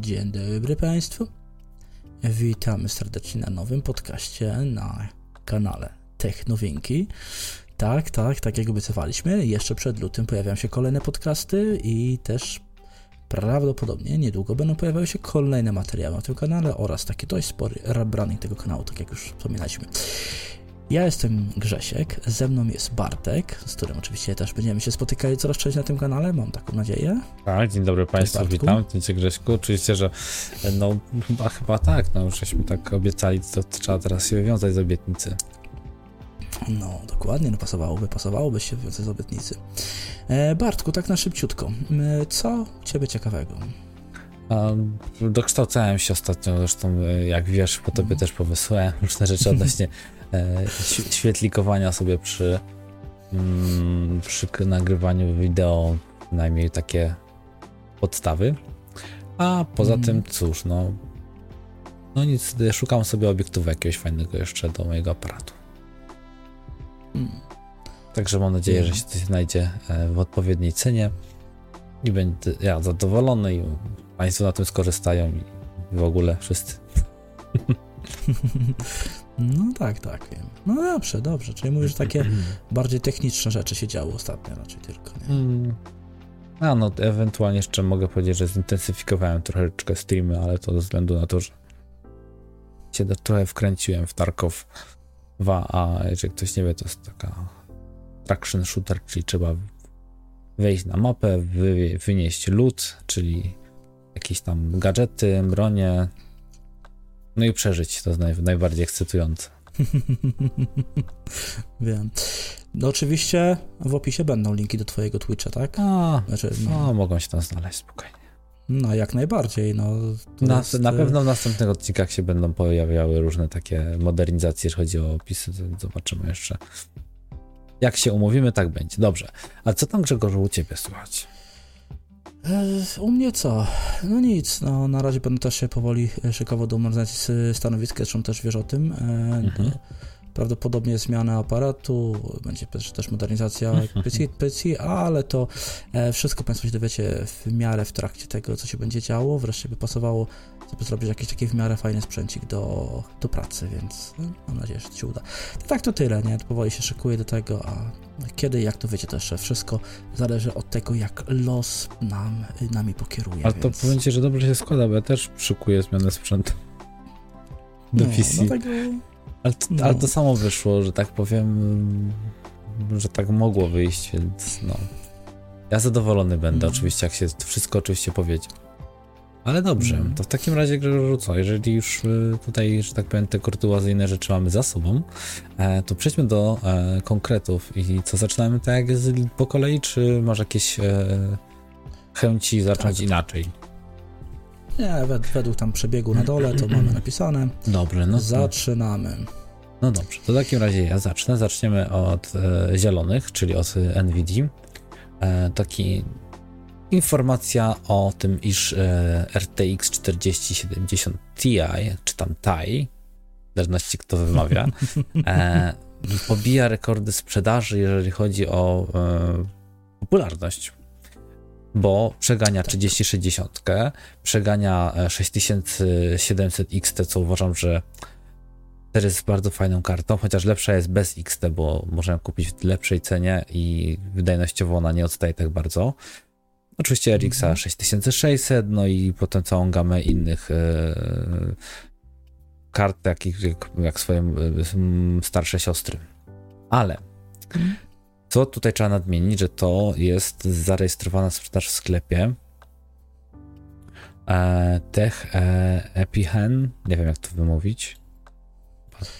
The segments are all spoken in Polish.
Dzień dobry Państwu. Witamy serdecznie na nowym podcaście na kanale Technowinki. Tak, tak, tak jak obiecywaliśmy, jeszcze przed lutym pojawiają się kolejne podcasty i też prawdopodobnie niedługo będą pojawiały się kolejne materiały na tym kanale oraz taki dość spory rebranding tego kanału, tak jak już wspominaliśmy. Ja jestem Grzesiek, ze mną jest Bartek, z którym oczywiście też będziemy się spotykali coraz częściej na tym kanale, mam taką nadzieję. Tak, dzień dobry Państwu, witam, dzień Grześku. Oczywiście, że no chyba, chyba tak, no już żeśmy tak obiecali, to trzeba teraz się wywiązać z obietnicy. No, dokładnie, no pasowałoby, pasowałoby się wywiązać z obietnicy. E, Bartku, tak na szybciutko, e, co u Ciebie ciekawego? Dokształcałem się ostatnio, zresztą e, jak wiesz, po tobie też powysłałem różne rzeczy odnośnie świetlikowania sobie przy, mm, przy nagrywaniu wideo, najmniej takie podstawy. A poza mm. tym, cóż, no, no nic, szukam sobie obiektywu jakiegoś fajnego jeszcze do mojego aparatu. Mm. Także mam nadzieję, że się coś znajdzie e, w odpowiedniej cenie i będę ja zadowolony i Państwo na tym skorzystają i w ogóle wszyscy. No tak, tak, wiem. No dobrze, dobrze. Czyli mówisz, że takie bardziej techniczne rzeczy się działy ostatnio raczej tylko, nie? Mm. A no, ewentualnie jeszcze mogę powiedzieć, że zintensyfikowałem troszeczkę streamy, ale to ze względu na to, że się trochę wkręciłem w Tarkov 2, a jeżeli ktoś nie wie, to jest taka traction shooter, czyli trzeba wejść na mapę, wy, wynieść loot, czyli jakieś tam gadżety, bronie, no i przeżyć, to jest naj, najbardziej ekscytujące. Wiem. No oczywiście w opisie będą linki do twojego Twitcha, tak? A, znaczy, no. no mogą się tam znaleźć spokojnie. No, jak najbardziej. No, na, jest... na pewno w następnych odcinkach się będą pojawiały różne takie modernizacje, jeżeli chodzi o opisy. Zobaczymy jeszcze. Jak się umówimy, tak będzie. Dobrze. A co tam, Grzegorzu, u ciebie słychać? E, u mnie co? No nic, no na razie będę też się powoli szykował do modernizacji stanowiska, zresztą też wiesz o tym. E, mhm. Prawdopodobnie zmiana aparatu, będzie też modernizacja mhm. PC, ale to e, wszystko Państwo się dowiecie w miarę w trakcie tego, co się będzie działo. Wreszcie by pasowało żeby zrobić jakiś taki w miarę fajny sprzęcik do, do pracy, więc no, mam nadzieję, że to się uda. To tak to tyle, nie? Powoli się szykuję do tego, a kiedy, jak to wiecie, to jeszcze wszystko zależy od tego, jak los nam, nami pokieruje. Ale więc... to powiem Ci, że dobrze się składa, bo ja też szykuję zmianę sprzętu do no, PC. Dlatego... Ale, to, no. ale to samo wyszło, że tak powiem, że tak mogło wyjść, więc no. Ja zadowolony będę, mm. oczywiście, jak się wszystko oczywiście powiedzie. Ale dobrze, mm. to w takim razie Grzegorzu co, jeżeli już y, tutaj, że tak powiem, te kurtuazyjne rzeczy mamy za sobą, e, to przejdźmy do e, konkretów i co, zaczynamy tak jak po kolei, czy masz jakieś e, chęci zacząć tak. inaczej? Nie, według tam przebiegu na dole to mamy napisane. Dobrze, no. Zaczynamy. No dobrze, to w takim razie ja zacznę. Zaczniemy od e, zielonych, czyli od NVIDIA. E, taki informacja o tym, iż e, RTX 4070 Ti, czy tam TI, w zależności kto wymawia, e, pobija rekordy sprzedaży, jeżeli chodzi o e, popularność. Bo przegania 3060, przegania 6700 XT, co uważam, że też jest bardzo fajną kartą, chociaż lepsza jest bez XT, bo możemy kupić w lepszej cenie i wydajnościowo ona nie odstaje tak bardzo. Oczywiście RX 6600, no i potem całą gamę innych e, kart, takich jak, jak swoje e, starsze siostry. Ale co tutaj trzeba nadmienić, że to jest zarejestrowana sprzedaż w sklepie e, Tech e, Epihen, nie wiem jak to wymówić.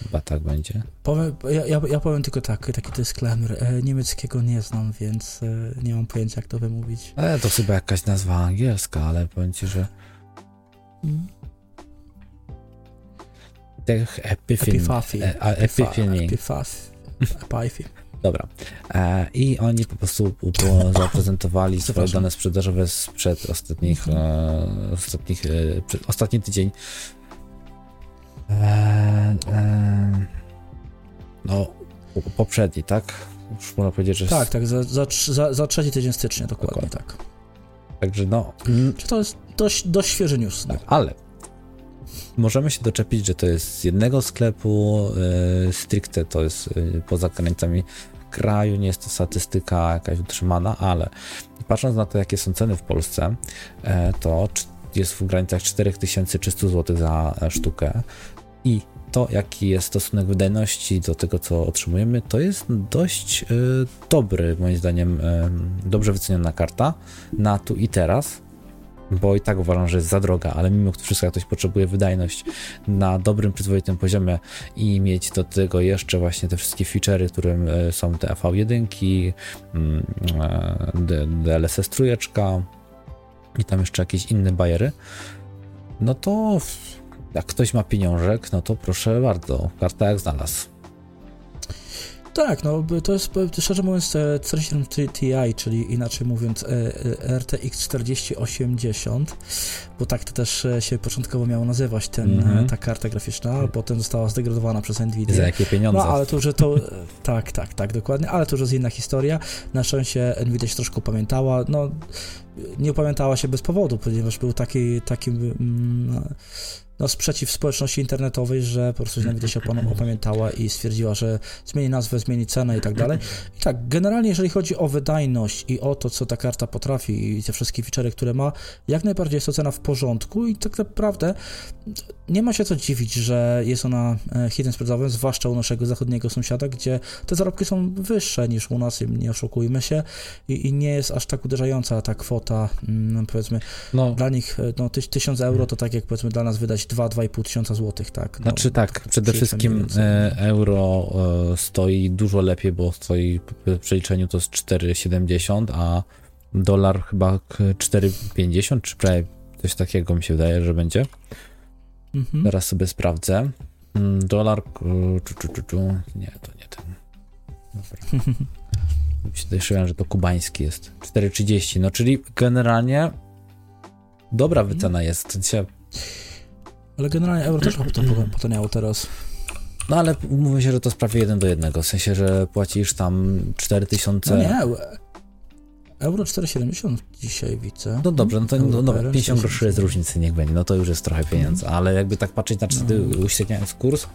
Chyba tak będzie. Powiem, ja, ja, ja, powiem tylko tak, taki disclaimer. E, niemieckiego nie znam, więc e, nie mam pojęcia, jak to wymówić. Ale to chyba jakaś nazwa angielska, ale powiem ci, że. Hmm. Tech Epiphany. Epiphany. Epiphany. Dobra. E, I oni po prostu zaprezentowali swoje dane sprzedażowe sprzed ostatnich, e, ostatnich e, przed, ostatni tydzień Eee, eee, no, poprzedni, tak? Już można powiedzieć, że... Tak, tak, za, za, za, za trzeci tydzień stycznia, dokładnie, dokładnie. tak. Także no... Czy to jest, dość, dość świeży news. No. Ale możemy się doczepić, że to jest z jednego sklepu, yy, stricte to jest yy, poza granicami kraju, nie jest to statystyka jakaś utrzymana, ale patrząc na to, jakie są ceny w Polsce, yy, to jest w granicach 4300 zł za sztukę. I to, jaki jest stosunek wydajności do tego, co otrzymujemy, to jest dość dobry, moim zdaniem, dobrze wyceniona karta na tu i teraz, bo i tak uważam, że jest za droga, ale mimo wszystko jak ktoś potrzebuje wydajność na dobrym, przyzwoitym poziomie i mieć do tego jeszcze właśnie te wszystkie feature'y, którym y, są te AV1, mm, DLSS trójeczka i tam jeszcze jakieś inne bajery, no to jak ktoś ma pieniążek, no to proszę bardzo, karta jak znalazł. Tak, no to jest szczerze mówiąc 47 Ti, czyli inaczej mówiąc e, e, RTX 4080, bo tak to też e, się początkowo miało nazywać ten, mm -hmm. ta karta graficzna, a potem została zdegradowana przez Nvidia. Za jakie pieniądze? No ale to, że to, tak, tak, tak, dokładnie, ale to już jest inna historia. Na szczęście Nvidia się troszkę pamiętała, no nie opamiętała się bez powodu, ponieważ był taki, taki mm, no, sprzeciw społeczności internetowej, że po prostu Nvidia się opamiętała i stwierdziła, że zmieni nazwę, zmieni cenę i tak dalej. I tak, generalnie jeżeli chodzi o wydajność i o to, co ta karta potrafi i te wszystkie feature'y, które ma, jak najbardziej jest to cena w porządku i tak naprawdę nie ma się co dziwić, że jest ona e, hitem sprzedażowym, zwłaszcza u naszego zachodniego sąsiada, gdzie te zarobki są wyższe niż u nas, nie oszukujmy się, i, i nie jest aż tak uderzająca ta kwota, mm, powiedzmy, no. dla nich e, no, 1000 euro to tak jak powiedzmy dla nas wydać 2-2,5 tysiąca złotych, tak? No, znaczy tak, przede wszystkim e, euro stoi dużo lepiej, bo stoi w przeliczeniu to jest 4,70, a dolar chyba 4,50 czy prawie coś takiego mi się wydaje, że będzie. Mhm. Teraz sobie sprawdzę. Mm, dolar. Czu, czu, czu, czu. Nie, to nie ten. Dobra. się że to kubański jest. 4,30. No czyli generalnie dobra wycena jest. Ale generalnie euro też potaniało teraz. No ale mówi się, że to jest prawie jeden do jednego. W sensie, że płacisz tam 4000. No nie, Euro 4,70 dzisiaj widzę. No dobrze, no to no, no, 50 groszy jest różnicy, niech będzie, no to już jest trochę pieniędzy, mm. ale jakby tak patrzeć na wtedy no. uśredniając kurs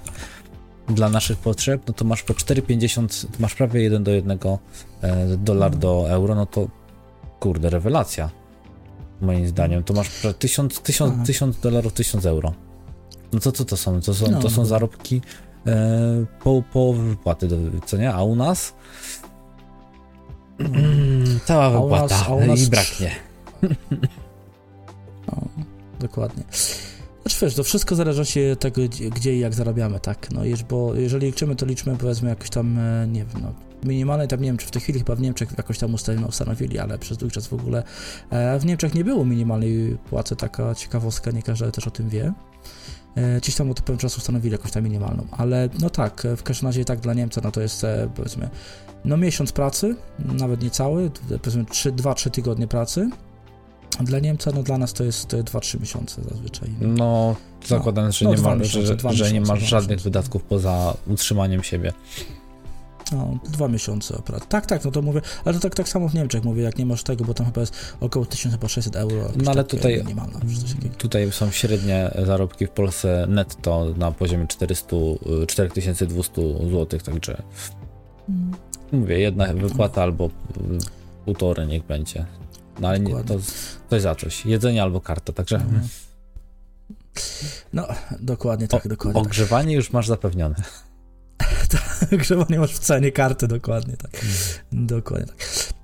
dla naszych potrzeb, no to masz po 4,50, masz prawie 1 do 1 e, dolar no. do euro, no to kurde, rewelacja. Moim zdaniem, to masz 1000, 1000, 1000 dolarów, 1000 euro. No to co to są? To są, no, to są no. zarobki e, po, po wypłaty, do, co nie? A u nas Mm, cała wypłata a u nas, a u nas... i braknie. No, dokładnie. Znaczy wiesz, to wszystko zależy od tego, gdzie i jak zarabiamy, tak? No, bo jeżeli liczymy, to liczmy powiedzmy jakoś tam, e, nie wiem, no, minimalne, tam nie wiem, czy w tej chwili chyba w Niemczech jakoś tam ustanowili, ale przez długi czas w ogóle e, w Niemczech nie było minimalnej płacy, taka ciekawostka, nie każdy też o tym wie. E, gdzieś tam od pewnego czasu ustanowili jakąś tam minimalną, ale no tak, w każdym razie tak dla Niemca, no to jest powiedzmy no miesiąc pracy, nawet nie cały, powiedzmy 2-3 tygodnie pracy. Dla Niemca, no dla nas to jest 2-3 miesiące zazwyczaj. No, zakładam, że, no, nie, ma, miesiące, że, że nie masz żadnych wydatków poza utrzymaniem siebie. No, dwa miesiące pracy. Tak, tak, no to mówię, ale to tak, tak samo w Niemczech mówię, jak nie masz tego, bo tam chyba jest około 1600 euro. No ale tutaj, tutaj są średnie zarobki w Polsce netto na poziomie 400, 4200 zł, także hmm. Mówię, jedna wypłata albo półtorej niech będzie. No ale nie, to, jest za coś. Jedzenie albo karta, także... Mhm. No, dokładnie tak, o, dokładnie tak. Ogrzewanie tak. już masz zapewnione. tak, ogrzewanie masz w cenie karty, dokładnie tak. Mhm. Dokładnie tak.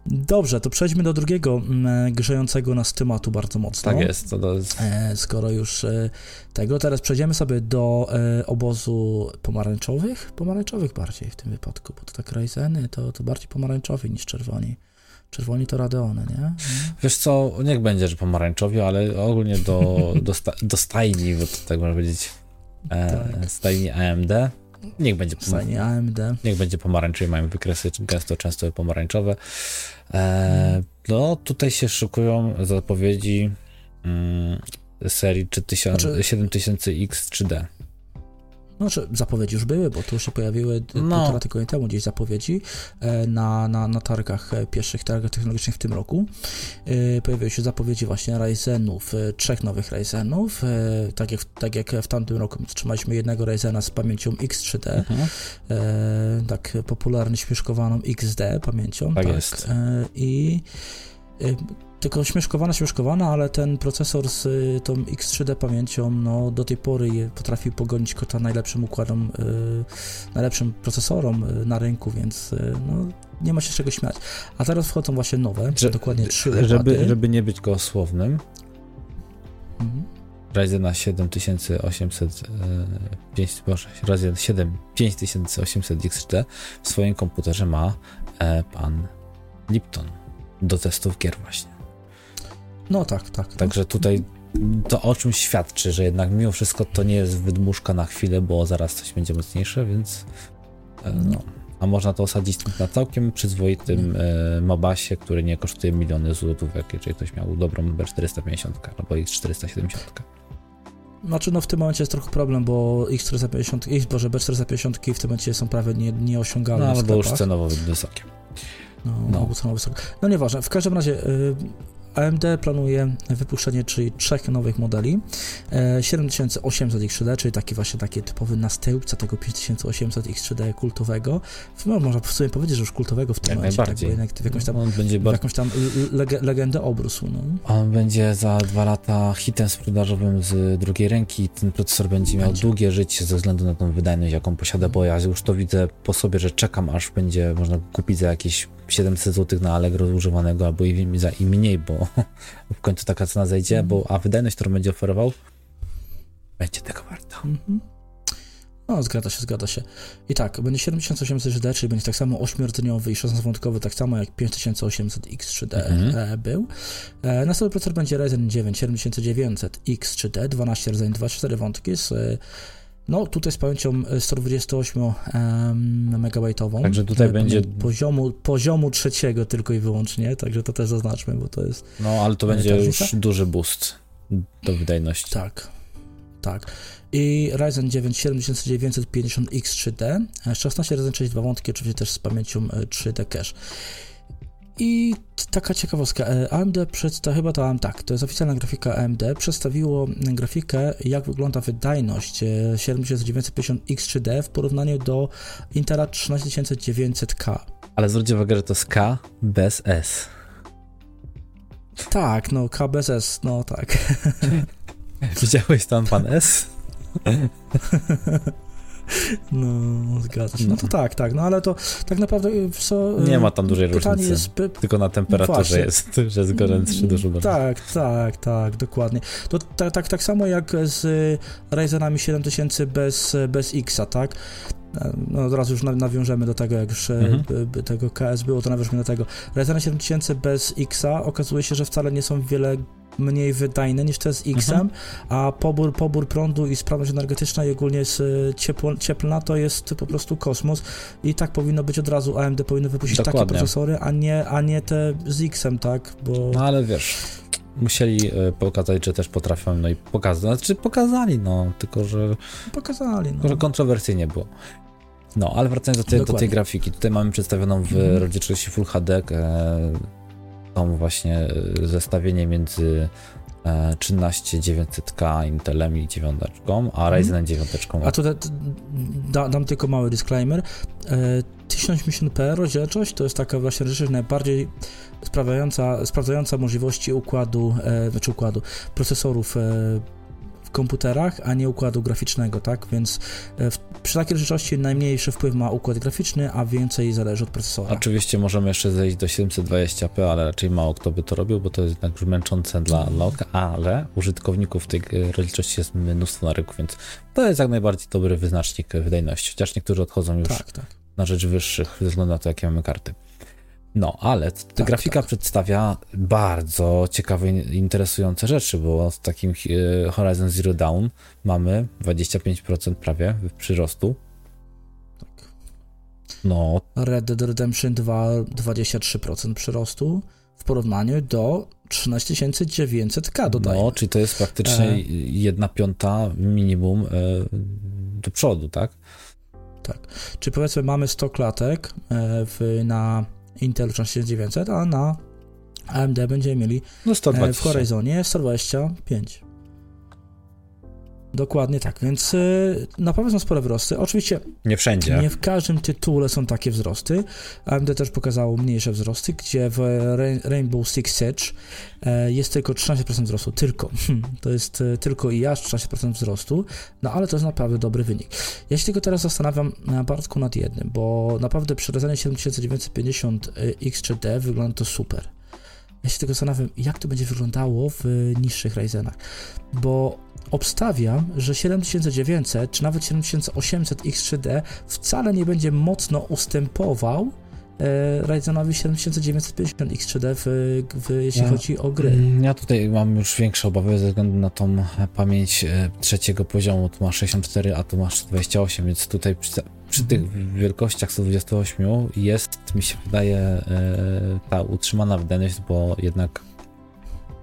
Dobrze, to przejdźmy do drugiego mm, grzejącego nas tematu bardzo mocno. Tak jest. To. E, skoro już e, tego, teraz przejdziemy sobie do e, obozu pomarańczowych, pomarańczowych bardziej w tym wypadku, bo to tak Ryzeny to, to bardziej pomarańczowi niż czerwoni. Czerwoni to Radeony, nie? Wiesz co, niech będzie, że pomarańczowi, ale ogólnie do, do, sta, do stajni, bo to tak można powiedzieć, e, tak. stajni AMD Niech będzie pomarańczowy. AMD. Niech będzie pomarańczowy, mają wykresy gęsto, często pomarańczowe. E, no, tutaj się szykują zapowiedzi mm, serii 7000X 3D. Znaczy, zapowiedzi już były, bo tu się pojawiły no. półtora tygodnia temu gdzieś zapowiedzi e, na, na, na targach, e, pierwszych targach technologicznych w tym roku. E, pojawiły się zapowiedzi właśnie Ryzenów, trzech nowych Ryzenów. Tak jak, tak jak w tamtym roku trzymaliśmy jednego Ryzena z pamięcią X3D, mhm. tak popularnie śmieszkowaną XD pamięcią. Tak, tak. jest. I tylko śmieszkowana, śmieszkowana, ale ten procesor z y, tą X3D pamięcią, no do tej pory potrafi pogonić kota najlepszym układom, y, najlepszym procesorom y, na rynku, więc y, no nie ma się z czego śmiać. A teraz wchodzą właśnie nowe, Że, dokładnie trzy żeby, żeby nie być gołosłownym, mhm. Ryzena 7800, e, 5, Boże, Ryzen 7 5800 X3D w swoim komputerze ma e, pan Lipton do testów gier właśnie. No tak, tak. Także tutaj to o czym świadczy, że jednak mimo wszystko to nie jest wydmuszka na chwilę, bo zaraz coś będzie mocniejsze, więc e, no. A można to osadzić na całkiem przyzwoitym e, Mobasie, który nie kosztuje miliony złotówek, jeżeli ktoś miał dobrą B450 albo X470. Znaczy, no w tym momencie jest trochę problem, bo X450, X, Boże, B450 w tym momencie są prawie nie, nieosiągalne. No, albo już cenowo wysokie. No, no. cenowo wysokie. No nieważne, w każdym razie y, AMD planuje wypuszczenie czyli trzech nowych modeli 7800 X3D, czyli taki właśnie taki typowy następca tego 5800 X3D kultowego. No, można w sumie powiedzieć, że już kultowego w tym Jak momencie, tak, tak, w jakąś tam, On będzie w jakąś tam lege, legendę obrósł. No. On będzie za dwa lata hitem sprzedażowym z drugiej ręki. Ten procesor będzie miał będzie. długie życie ze względu na tą wydajność, jaką posiada, bo ja już to widzę po sobie, że czekam, aż będzie można kupić za jakieś 700 zł na Allegro używanego, albo i, za, i mniej, bo w końcu taka cena zejdzie, mm. bo a wydajność, którą będzie oferował, będzie tego warta. Mm -hmm. No, zgadza się, zgadza się. I tak, będzie 7800 XD, czyli będzie tak samo 8-rdzeniowy i 16-wątkowy, tak samo jak 5800 X3D mm -hmm. był. E, następny procesor będzie Ryzen 9 7900 X3D, 12 rdzeń, 24 wątki z no, tutaj z pamięcią 128 um, megabajtową. Także tutaj będzie. Poziomu, poziomu trzeciego tylko i wyłącznie, także to też zaznaczmy, bo to jest. No, ale to będzie już duży boost do wydajności. Tak. Tak. I Ryzen 9 7950X3D, 16 Ryzen 6 dwa wątki, oczywiście też z pamięcią 3D cache. I taka ciekawostka, e, AMD przedstawia, chyba to tak, to jest oficjalna grafika AMD, przedstawiło grafikę, jak wygląda wydajność 7950X3D e, w porównaniu do Intela 13900K. Ale zwróćcie uwagę, że to jest K bez S. Tak, no K bez S, no tak. Widziałeś tam pan S? No, zgadza się. No to tak, tak, no ale to tak naprawdę y, co... Nie ma tam dużej różnicy, jest, tylko na temperaturze jest, że jest gorętszy dużo bardziej. Tak, tak, tak, dokładnie. To tak, tak, tak samo jak z Ryzenami 7000 bez, bez Xa, tak? No od razu już nawiążemy do tego, jak już e, mhm. tego KS było, to nawiążemy do tego. Ryzen 7000 bez Xa okazuje się, że wcale nie są wiele mniej wydajne niż te z X, mhm. a pobór, pobór prądu i sprawność energetyczna i ogólnie jest e, ciepło, cieplna to jest po prostu kosmos i tak powinno być od razu, AMD powinno wypuścić Dokładnie. takie procesory, a nie, a nie te z X-em, tak, bo... No ale wiesz, musieli e, pokazać, że też potrafią, no i pokazać, znaczy pokazali, no, tylko że... Pokazali, no. że kontrowersji nie było. No, ale wracając do tej, do tej grafiki, tutaj mamy przedstawioną w mm. rozdzielczości Full HD e, tą właśnie e, zestawienie między 13900K e, Intelem i dziewiąteczką, a mhm. Ryzenem dziewiąteczką. A tutaj da, dam tylko mały disclaimer. 1080p rozdzielczość to jest taka właśnie rzecz najbardziej sprawiająca, sprawdzająca możliwości układu, e, znaczy układu, procesorów e, komputerach, a nie układu graficznego, tak? Więc e, w, przy takiej rzeczywistości najmniejszy wpływ ma układ graficzny, a więcej zależy od procesora. Oczywiście możemy jeszcze zejść do 720p, ale raczej mało kto by to robił, bo to jest jednak już męczące dla log, ale użytkowników tej rozdzielczości jest mnóstwo na rynku, więc to jest jak najbardziej dobry wyznacznik wydajności, chociaż niektórzy odchodzą już tak, tak. na rzecz wyższych ze względu na to, jakie mamy karty. No, ale ta tak, grafika tak. przedstawia bardzo ciekawe, interesujące rzeczy, bo w takim e, Horizon Zero Dawn mamy 25% prawie przyrostu. Tak. No. Red Dead Redemption 2 23% przyrostu w porównaniu do 13900K dodajmy. No, czyli to jest praktycznie e... jedna piąta minimum e, do przodu, tak? Tak. Czy powiedzmy mamy 100 klatek e, w, na Intel 3900, a na AMD będziemy mieli no 120. E, w Horizonie 125. Dokładnie tak, więc y, naprawdę są spore wzrosty. Oczywiście nie wszędzie. Nie w każdym tytule są takie wzrosty. AMD też pokazało mniejsze wzrosty, gdzie w Rainbow Six Siege e, jest tylko 13% wzrostu. Tylko. To jest e, tylko i aż 13% wzrostu, no ale to jest naprawdę dobry wynik. Ja się tylko teraz zastanawiam na Bartku nad jednym, bo naprawdę przy Ryzenie 7950 X3D wygląda to super. Ja się tylko zastanawiam, jak to będzie wyglądało w niższych Ryzenach, bo obstawiam, że 7900 czy nawet 7800 X3D wcale nie będzie mocno ustępował e, Ryzenowi 7950 X3D, w, w, jeśli ja, chodzi o gry. Ja tutaj mam już większe obawy ze względu na tą pamięć e, trzeciego poziomu. Tu masz 64, a tu masz 28, więc tutaj przy, przy tych mhm. wielkościach 128 jest, mi się wydaje, e, ta utrzymana wydajność, bo jednak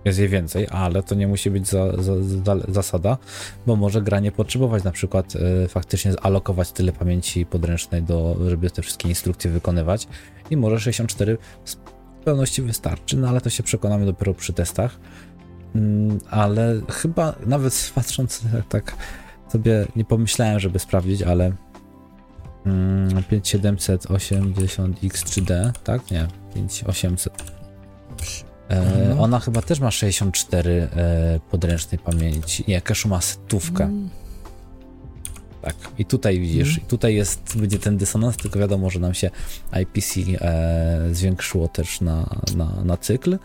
jest jej więcej, ale to nie musi być za, za, za, zasada, bo może gra nie potrzebować na przykład e, faktycznie zalokować tyle pamięci podręcznej, do, żeby te wszystkie instrukcje wykonywać i może 64 w pełności wystarczy, no ale to się przekonamy dopiero przy testach. Mm, ale chyba nawet patrząc tak sobie nie pomyślałem, żeby sprawdzić, ale 5780X3D, tak? Nie, 5800. E, no. Ona chyba też ma 64 e, podręcznej pamięci. Nie, Keszu ma stówkę. Mm. Tak, i tutaj widzisz, mm. tutaj jest, będzie ten dysonans, tylko wiadomo, że nam się IPC e, zwiększyło też na, na, na cykl.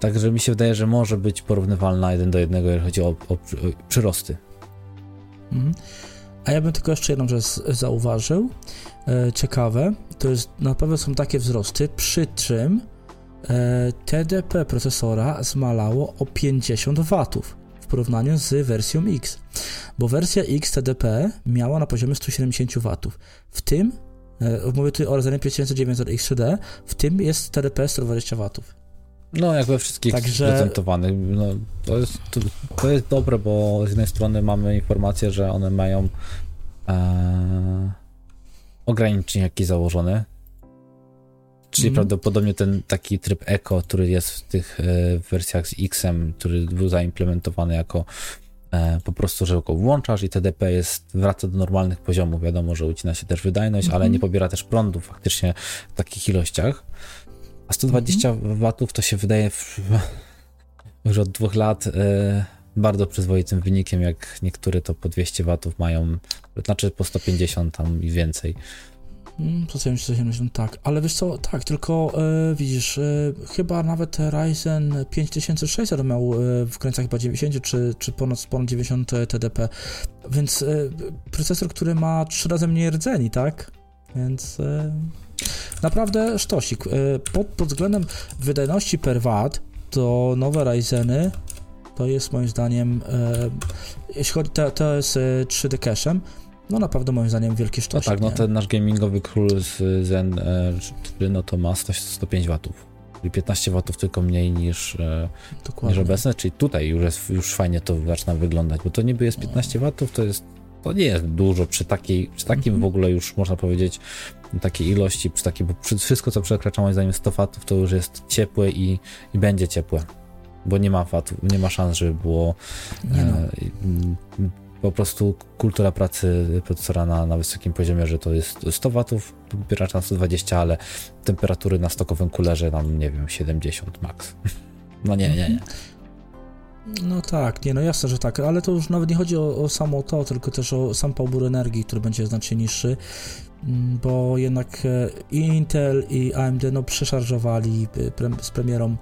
Także mi się wydaje, że może być porównywalna jeden do jednego, jeżeli chodzi o, o, o przyrosty. Mm. A ja bym tylko jeszcze jedną rzecz zauważył. E, ciekawe, to jest na pewno są takie wzrosty, przy czym TDP procesora zmalało o 50 W w porównaniu z wersją X, bo wersja X TDP miała na poziomie 170 W. W tym, e, mówię tutaj o Ryzenie 5900 X3D, w tym jest TDP 120 W. No, jak we wszystkich Także... prezentowanych. No, to, jest, to, to, jest dobre, bo z jednej strony mamy informację, że one mają e, ograniczenie jakieś założone, Czyli mm. prawdopodobnie ten taki tryb Eco, który jest w tych e, wersjach z X-em, który był zaimplementowany jako e, po prostu, że go włączasz i TDP jest, wraca do normalnych poziomów. Wiadomo, że ucina się też wydajność, mm. ale nie pobiera też prądu faktycznie w takich ilościach. A 120 mm. watów to się wydaje w, już od dwóch lat e, bardzo przyzwoitym wynikiem, jak niektóre to po 200 watów mają, znaczy po 150 tam i więcej. Mm, co 170, tak, ale wiesz co, tak, tylko e, widzisz, e, chyba nawet Ryzen 5600 miał e, w granicach chyba 90 czy, czy ponad, ponad 90 TDP, więc e, procesor, który ma 3 razy mniej rdzeni, tak, więc e, naprawdę sztosik. E, pod, pod względem wydajności per watt to nowe Ryzeny to jest moim zdaniem, jeśli chodzi, to, to jest 3D cache'em, no naprawdę moim zdaniem wielki sztos. No tak, no ten nasz gamingowy król z Zen 4, no to ma 100, 105 watów. Czyli 15 watów tylko mniej niż, e, niż obecne, czyli tutaj już, jest, już fajnie to zaczyna wyglądać, bo to niby jest 15 watów, to jest to nie jest dużo przy takiej, przy takim mm -hmm. w ogóle już można powiedzieć takiej ilości, przy takiej, bo przy wszystko co przekracza moim zdaniem 100 watów to już jest ciepłe i, i będzie ciepłe bo nie ma watów, nie ma szans, żeby było e, po prostu kultura pracy procesora na, na wysokim poziomie, że to jest 100 watów, wybierasz na 120, ale temperatury na stokowym kulerze tam, nie wiem, 70 max. No nie, nie, nie. No tak, nie, no jasne, że tak, ale to już nawet nie chodzi o, o samo to, tylko też o sam pobór energii, który będzie znacznie niższy, mm, bo jednak e, i Intel i AMD no przeszarżowali e, z premierą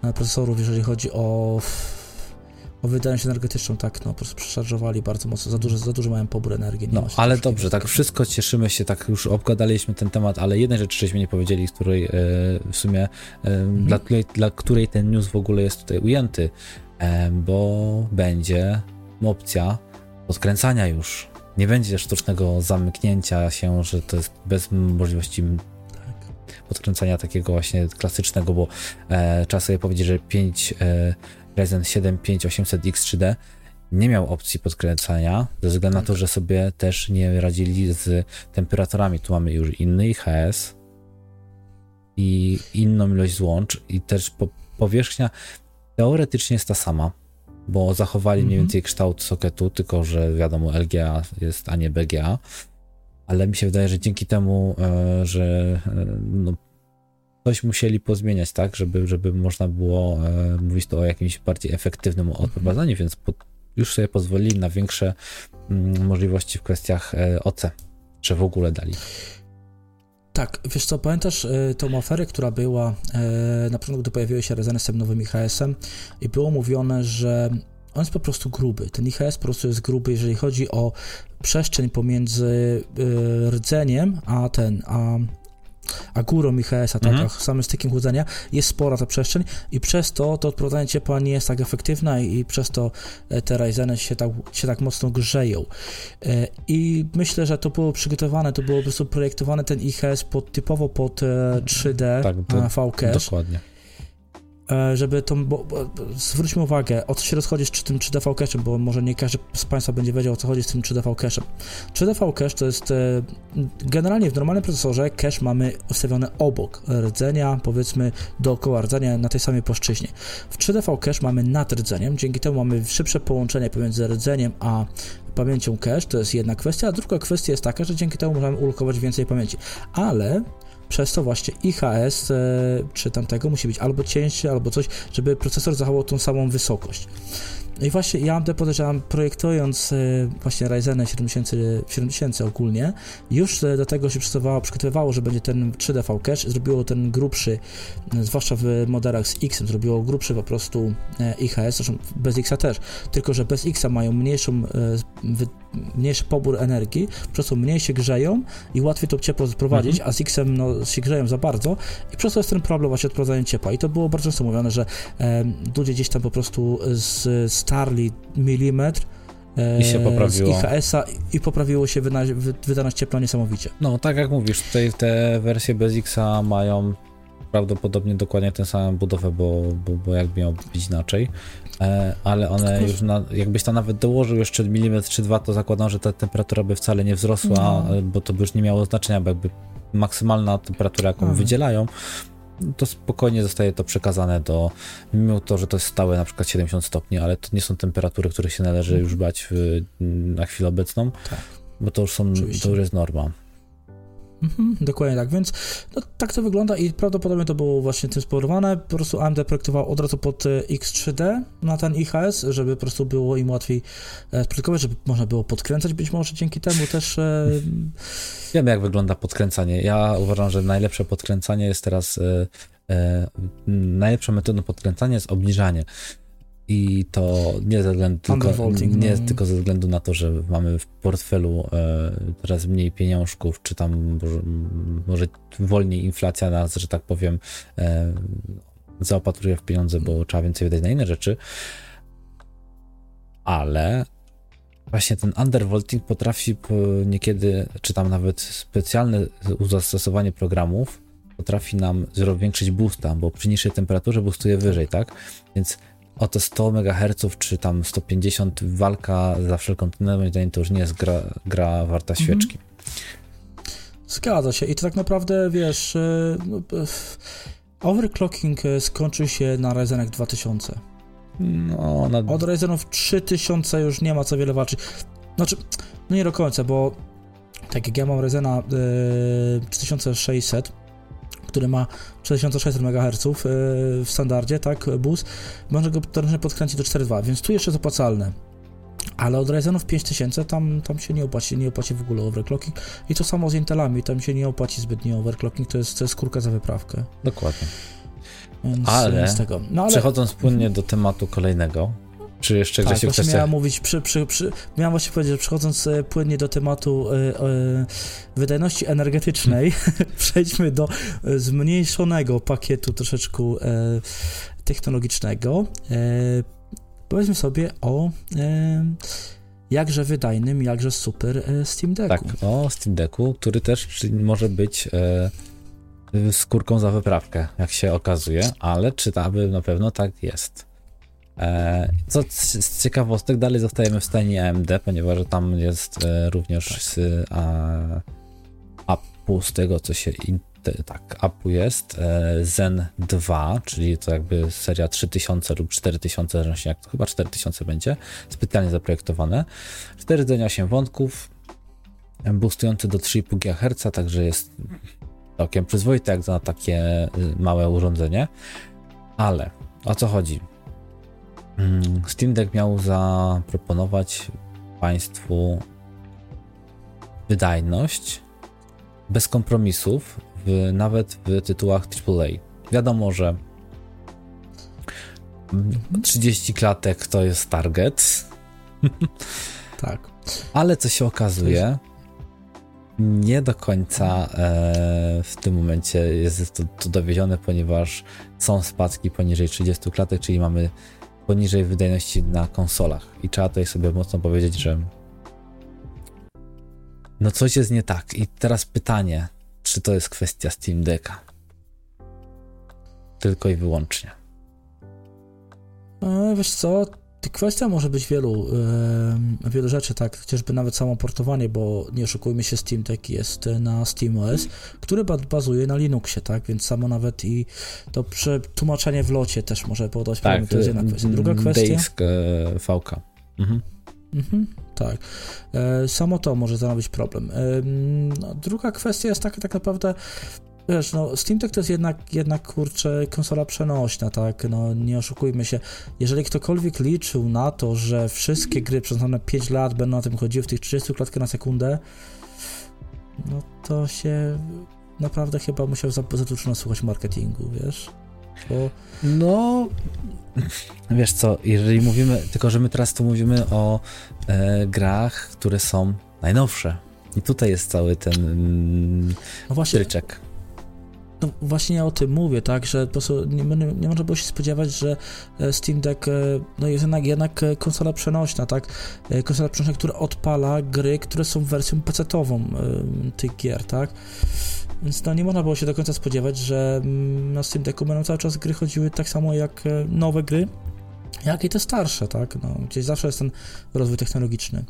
procesorów, jeżeli chodzi o o wydajność energetyczną, tak, no po prostu przeszarżowali bardzo mocno, za dużo, za dużo mają pobór energii. No, ale dobrze, tak wszystko cieszymy się, tak już obgadaliśmy ten temat, ale jednej rzeczy żeśmy nie powiedzieli, z której e, w sumie, e, mhm. dla, której, dla której ten news w ogóle jest tutaj ujęty, e, bo będzie opcja odkręcania już. Nie będzie sztucznego zamknięcia się, że to jest bez możliwości tak. podkręcania takiego właśnie klasycznego, bo e, trzeba sobie powiedzieć, że 5 e, Ryzen 7 5800X 3D nie miał opcji podkręcania, ze względu na to, że sobie też nie radzili z temperaturami. Tu mamy już inny IHS i inną ilość złącz i też po, powierzchnia teoretycznie jest ta sama, bo zachowali mniej więcej kształt sokietu, tylko że wiadomo LGA jest, a nie BGA, ale mi się wydaje, że dzięki temu, e, że e, no, coś musieli pozmieniać, tak, żeby, żeby można było e, mówić to o jakimś bardziej efektywnym odprowadzaniu, więc po, już sobie pozwolili na większe mm, możliwości w kwestiach e, OC, że w ogóle dali. Tak, wiesz co, pamiętasz y, tą aferę, która była y, na początku, gdy pojawiły się Rezeny z tym nowym IHS-em i było mówione, że on jest po prostu gruby. Ten IHS po prostu jest gruby, jeżeli chodzi o przestrzeń pomiędzy y, rdzeniem a ten, a a górą IHS-a, tak, mhm. samym stykiem chłodzenia, jest spora ta przestrzeń i przez to to odprowadzanie ciepła nie jest tak efektywne i, i przez to e, te Ryzeny się tak, się tak mocno grzeją. E, I myślę, że to było przygotowane, to było po prostu projektowane ten IHS pod, typowo pod 3D e, tak, VCache. Dokładnie. E, żeby to, bo, bo, zwróćmy uwagę, o co się rozchodzi z tym 3DV cache'em, bo może nie każdy z Państwa będzie wiedział, o co chodzi z tym 3DV cache'em. 3DV cache to jest, e, generalnie w normalnym procesorze cache mamy ustawione obok rdzenia, powiedzmy dookoła rdzenia na tej samej płaszczyźnie. W 3DV cache mamy nad rdzeniem, dzięki temu mamy szybsze połączenie pomiędzy rdzeniem a pamięcią cache, to jest jedna kwestia, a druga kwestia jest taka, że dzięki temu możemy ulokować więcej pamięci, ale przez to właśnie IHS e, czy tamtego musi być albo cięższy, albo coś, żeby procesor zachował tą samą wysokość. I właśnie ja AMD podejrzewam, projektując e, właśnie Ryzeny 7000, 7000 ogólnie, już e, do tego się przygotowywało, przygotowywało, że będzie ten 3D cache, zrobiło ten grubszy, e, zwłaszcza w modelach z X, zrobiło grubszy po prostu IHS, zresztą bez X też, tylko że bez X mają mniejszą, mniejszy pobór energii, przez co mniej się grzeją i łatwiej to ciepło sprowadzić, mhm. a z X no, się grzeją za bardzo i przez to jest ten problem właśnie odprowadzania ciepła. I to było bardzo często mówione, że e, ludzie gdzieś tam po prostu z, z starli milimetr i się poprawiło. z IHS-a i poprawiło się wydajność ciepła niesamowicie. No, tak jak mówisz, tutaj te wersje bez X-a mają prawdopodobnie dokładnie tę samą budowę, bo, bo, bo jak miał być inaczej, e, ale one już, na, jakbyś tam nawet dołożył jeszcze milimetr czy dwa, to zakładam, że ta temperatura by wcale nie wzrosła, no. bo to by już nie miało znaczenia, bo jakby maksymalna temperatura, jaką mhm. wydzielają, to spokojnie zostaje to przekazane do, mimo to, że to jest stałe na przykład 70 stopni, ale to nie są temperatury, których się należy już brać w, na chwilę obecną, tak. bo to już są, to już jest norma. Mhm, dokładnie tak, więc no, tak to wygląda i prawdopodobnie to było właśnie tym spowodowane. Po prostu AMD projektował od razu pod e, X3D na ten IHS, żeby po prostu było im łatwiej e, produkować, żeby można było podkręcać być może dzięki temu też. E... Wiemy, jak wygląda podkręcanie. Ja uważam, że najlepsze podkręcanie jest teraz. E, e, najlepszą metodą podkręcania jest obniżanie. I to nie ze względu tylko, nie no. tylko ze względu na to, że mamy w portfelu e, teraz mniej pieniążków, czy tam może, może, wolniej inflacja nas, że tak powiem, e, zaopatruje w pieniądze, bo trzeba więcej wydać na inne rzeczy. Ale właśnie ten undervolting potrafi niekiedy, czy tam nawet specjalne zastosowanie programów potrafi nam zwiększyć boosta, bo przy niższej temperaturze boostuje wyżej, tak? Więc o te 100 MHz czy tam 150 walka za wszelką cenę, moim zdaniem to już nie jest gra, gra warta mhm. świeczki. Zgadza się i to tak naprawdę, wiesz, e, no, e, overclocking e, skończył się na Ryzenach 2000. No, na... Od Ryzenów 3000 już nie ma co wiele walczyć. Znaczy, no nie do końca, bo tak jak ja mam Ryzena yy, 3600, który ma 6600 MHz e, w standardzie, tak, bus, można go teoretycznie podkręcić do 4.2, więc tu jeszcze jest opłacalne. Ale od Ryzenów 5000 tam, tam się nie opłaci, nie opłaci w ogóle overclocking. I to samo z Intelami, tam się nie opłaci zbytnio overclocking, to jest, to jest kurka za wyprawkę. Dokładnie. Więc, ale, no, ale przechodząc płynnie do tematu kolejnego, czy jeszcze tak, Grzesiu kwestia... miałem mówić, przy, przy, przy, miałem właśnie powiedzieć, że przechodząc e, płynnie do tematu y, y, wydajności energetycznej, przejdźmy do zmniejszonego pakietu troszeczkę y, technologicznego. powiedzmy sobie o jakże wydajnym, jakże super Steam Decku. Tak, o Steam Decku, który też może być skórką za wyprawkę, jak się okazuje, ale czy to aby na pewno tak jest? E, co z ciekawostek, dalej zostajemy w stanie AMD, ponieważ tam jest e, również tak. z APU, z tego co się tak, APU jest, Zen 2, czyli to jakby seria 3000 lub 4000, zależnie jak to chyba 4000 będzie, specjalnie zaprojektowane. 4 8 wątków, boostujący do 3,5 GHz, także jest całkiem przyzwoite jak na takie y, małe urządzenie. Ale o co chodzi? Mm, Steam Deck miał zaproponować Państwu wydajność bez kompromisów, w, nawet w tytułach AAA. Wiadomo, że 30 klatek to jest target. Tak. Ale co się okazuje, nie do końca e, w tym momencie jest to, to dowiezione, ponieważ są spadki poniżej 30 klatek, czyli mamy poniżej wydajności na konsolach. I trzeba tutaj sobie mocno powiedzieć, że no coś jest nie tak. I teraz pytanie, czy to jest kwestia Steam Decka? Tylko i wyłącznie. E, wiesz co, Kwestia może być wielu, yy, wielu rzeczy, tak, chociażby nawet samo portowanie, bo nie oszukujmy się, Steam Deck jest na SteamOS, który bazuje na Linuxie, tak, więc samo nawet i to przetłumaczenie w locie też może powodować tak, problemy, to jest jedna kwestia. Druga kwestia... Dejsk, VK. Mhm. Mhm, tak. E, samo to może stanowić problem. E, no, druga kwestia jest taka tak naprawdę, wiesz, no Steam Deck to jest jednak, jednak kurczę, konsola przenośna, tak, no nie oszukujmy się. Jeżeli ktokolwiek liczył na to, że wszystkie gry przez następne 5 lat będą na tym chodziły w tych 30 klatkach na sekundę, no to się naprawdę chyba musiał za, za dużo słuchać marketingu, wiesz? Bo... No, wiesz co, jeżeli mówimy, tylko że my teraz tu mówimy o e, grach, które są najnowsze. I tutaj jest cały ten mm, no właśnie, tryczek. No właśnie ja o tym mówię, tak, że po prostu nie, nie można było się spodziewać, że e, Steam Deck e, no jest jednak, jednak e, konsola przenośna, tak, konsola przenośna, która odpala gry, które są wersją PC-ową tych gier, tak, więc no nie można było się do końca spodziewać, że mm, na Steam Decku będą cały czas gry chodziły tak samo jak nowe gry, jak i te starsze, tak, no gdzieś zawsze jest ten rozwój technologiczny.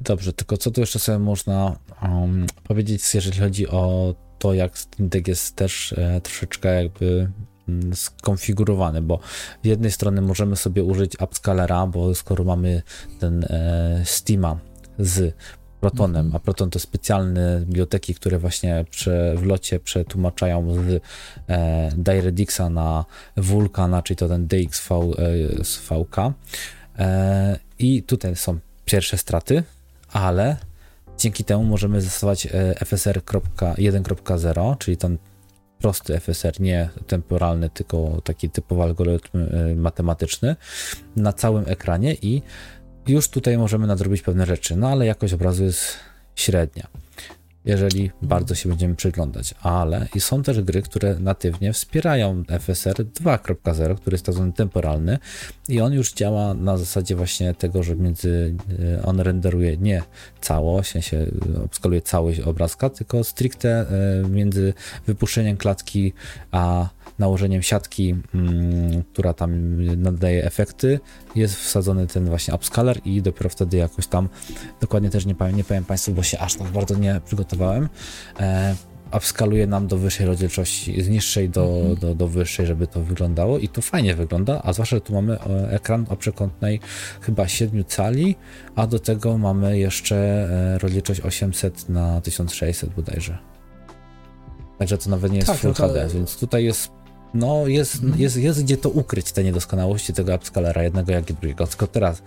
Dobrze, tylko co tu jeszcze sobie można um, powiedzieć, jeżeli chodzi o to, jak Steam Deck jest też e, troszeczkę jakby mm, skonfigurowany, bo z jednej strony możemy sobie użyć AppScalera, bo skoro mamy ten e, Steama z Protonem, a Proton to specjalne biblioteki, które właśnie w locie przetłumaczają z e, DirectXa na Vulkana, czyli to ten DXV e. E, I tutaj są pierwsze straty, ale Dzięki temu możemy zastosować e, FSR 1.0, czyli ten prosty FSR, nie temporalny, tylko taki typowy algorytm e, matematyczny na całym ekranie i już tutaj możemy nadrobić pewne rzeczy, no ale jakość obrazu jest średnia jeżeli bardzo się będziemy przyglądać, ale i są też gry, które natywnie wspierają FSR 2.0, który jest tak zwany temporalny i on już działa na zasadzie właśnie tego, że między e, on renderuje nie całość, w sensie e, obskaluje całość obrazka, tylko stricte e, między wypuszczeniem klatki a nałożeniem siatki, mm, która tam nadaje efekty, jest wsadzony ten właśnie upscaler i dopiero wtedy jakoś tam, dokładnie też nie powiem, nie powiem Państwu, bo się aż tak bardzo nie przygotowałem, e, upskaluje nam do wyższej rozdzielczości, z niższej do, mhm. do, do wyższej, żeby to wyglądało i to fajnie wygląda, a zwłaszcza, że tu mamy e, ekran o przekątnej chyba 7 cali, a do tego mamy jeszcze e, rozdzielczość 800 na 1600 bodajże. Także to nawet nie jest tak, Full no. HD, więc tutaj jest no jest, jest, jest gdzie to ukryć, te niedoskonałości tego upscalera, jednego jak i drugiego. Tylko teraz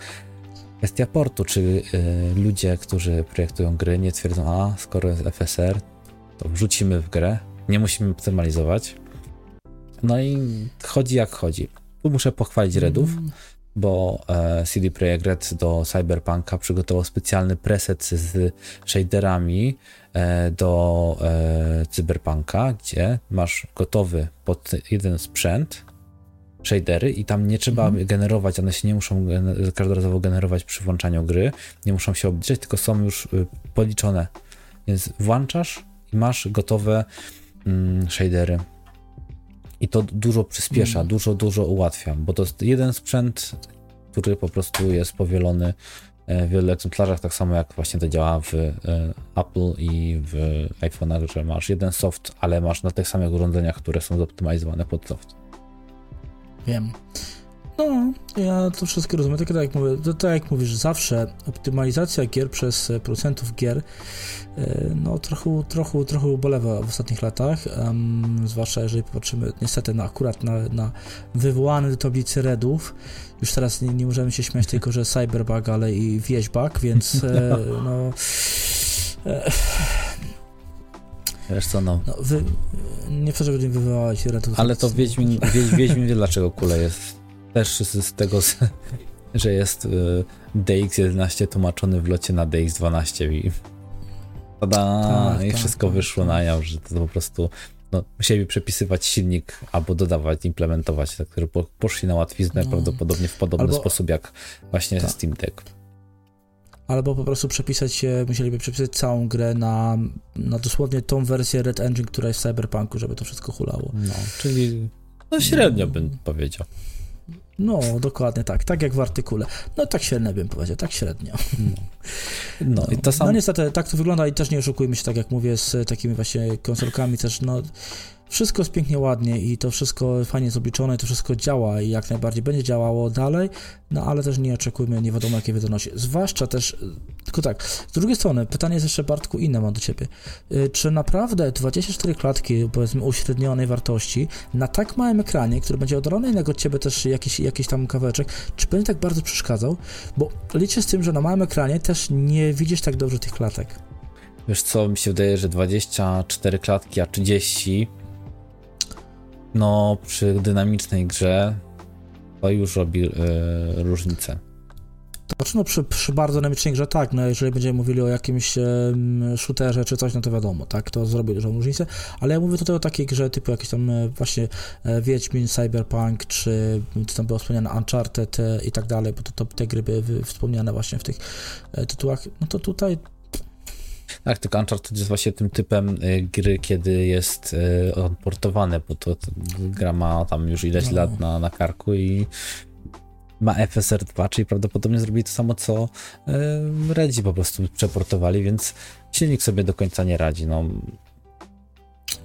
kwestia portu, czy y, ludzie, którzy projektują gry nie twierdzą, a skoro jest FSR, to wrzucimy w grę, nie musimy optymalizować. No i chodzi jak chodzi. Tu muszę pochwalić Redów, mm. Bo e, CD Projekt Red do Cyberpunka przygotował specjalny preset z shaderami, E, do e, Cyberpunka, gdzie masz gotowy pod jeden sprzęt shadery i tam nie trzeba mhm. generować, one się nie muszą każdorazowo generować przy włączaniu gry, nie muszą się obliczać, tylko są już y, policzone. Więc włączasz i masz gotowe mm, shadery. I to dużo przyspiesza, mm. dużo, dużo ułatwia, bo to jest jeden sprzęt, który po prostu jest powielony e, w wielu egzemplarzach, tak samo jak właśnie to działa w e, Apple i w iPhone'ach, że masz jeden soft, ale masz na tych samych urządzeniach, które są zoptymalizowane pod soft. Wiem. No, ja to wszystko rozumiem. Tak, jak mówię, to, tak jak mówisz, zawsze optymalizacja gier przez producentów gier e, no trochę, trochę, trochę ubolewa w ostatnich latach, um, zwłaszcza jeżeli popatrzymy niestety na akurat na, na wywołane do tablicy redów. Już teraz nie, nie możemy się śmiać tylko, że cyberbug, ale i wieźbug, więc e, no... E, Wiesz co, no. no wy, nie nie wywołać redów. Ale to Wiedźmin, Wiedźmin wie, dlaczego kule jest też z, z tego, że jest y, DX11 tłumaczony w locie na DX12 i tada, tak, i tak, wszystko tak, wyszło tak. na jaw, że to po prostu no, musieli przepisywać silnik albo dodawać, implementować, tak, które poszli na łatwiznę no. prawdopodobnie w podobny albo, sposób jak właśnie tak. Steam Deck. Albo po prostu przepisać, musieliby przepisać całą grę na, na dosłownie tą wersję Red Engine, która jest w Cyberpunku, żeby to wszystko hulało. No, czyli no średnio bym powiedział. No, dokładnie tak, tak jak w artykule. No tak średnio bym powiedział, tak średnio. No, no, i to samo... no niestety tak to wygląda i też nie oszukujmy się, tak jak mówię, z takimi właśnie konsolkami też, no wszystko jest pięknie, ładnie i to wszystko fajnie jest obliczone, to wszystko działa i jak najbardziej będzie działało dalej, no ale też nie oczekujmy nie wiadomo jakie wydolności. Zwłaszcza też, tylko tak, z drugiej strony, pytanie jest jeszcze Bartku inne mam do Ciebie. Y, czy naprawdę 24 klatki, powiedzmy uśrednionej wartości, na tak małym ekranie, który będzie oddalony jednak od Ciebie też jakiś, jakiś tam kawałeczek, czy będzie tak bardzo przeszkadzał? Bo liczę z tym, że na małym ekranie też nie widzisz tak dobrze tych klatek. Wiesz co, mi się wydaje, że 24 klatki, a 30 no przy dynamicznej grze to już robi e, różnicę. Znaczy, no przy, przy bardzo dynamicznej grze tak, no jeżeli będziemy mówili o jakimś shooterze czy coś, no to wiadomo, tak, to zrobi dużą różnicę, ale ja mówię tutaj o takiej grze typu jakieś tam e, właśnie e, Wiedźmin, Cyberpunk, czy co tam było wspomniane Uncharted e, i tak dalej, bo to, to te gry były wspomniane właśnie w tych tytułach, no to tutaj tak, tylko Uncharted jest właśnie tym typem y, gry, kiedy jest y, on portowane, bo to, to gra ma tam już ileś no. lat na, na karku i ma FSR 2, czyli prawdopodobnie zrobili to samo, co y, Redzi po prostu przeportowali, więc silnik sobie do końca nie radzi. No,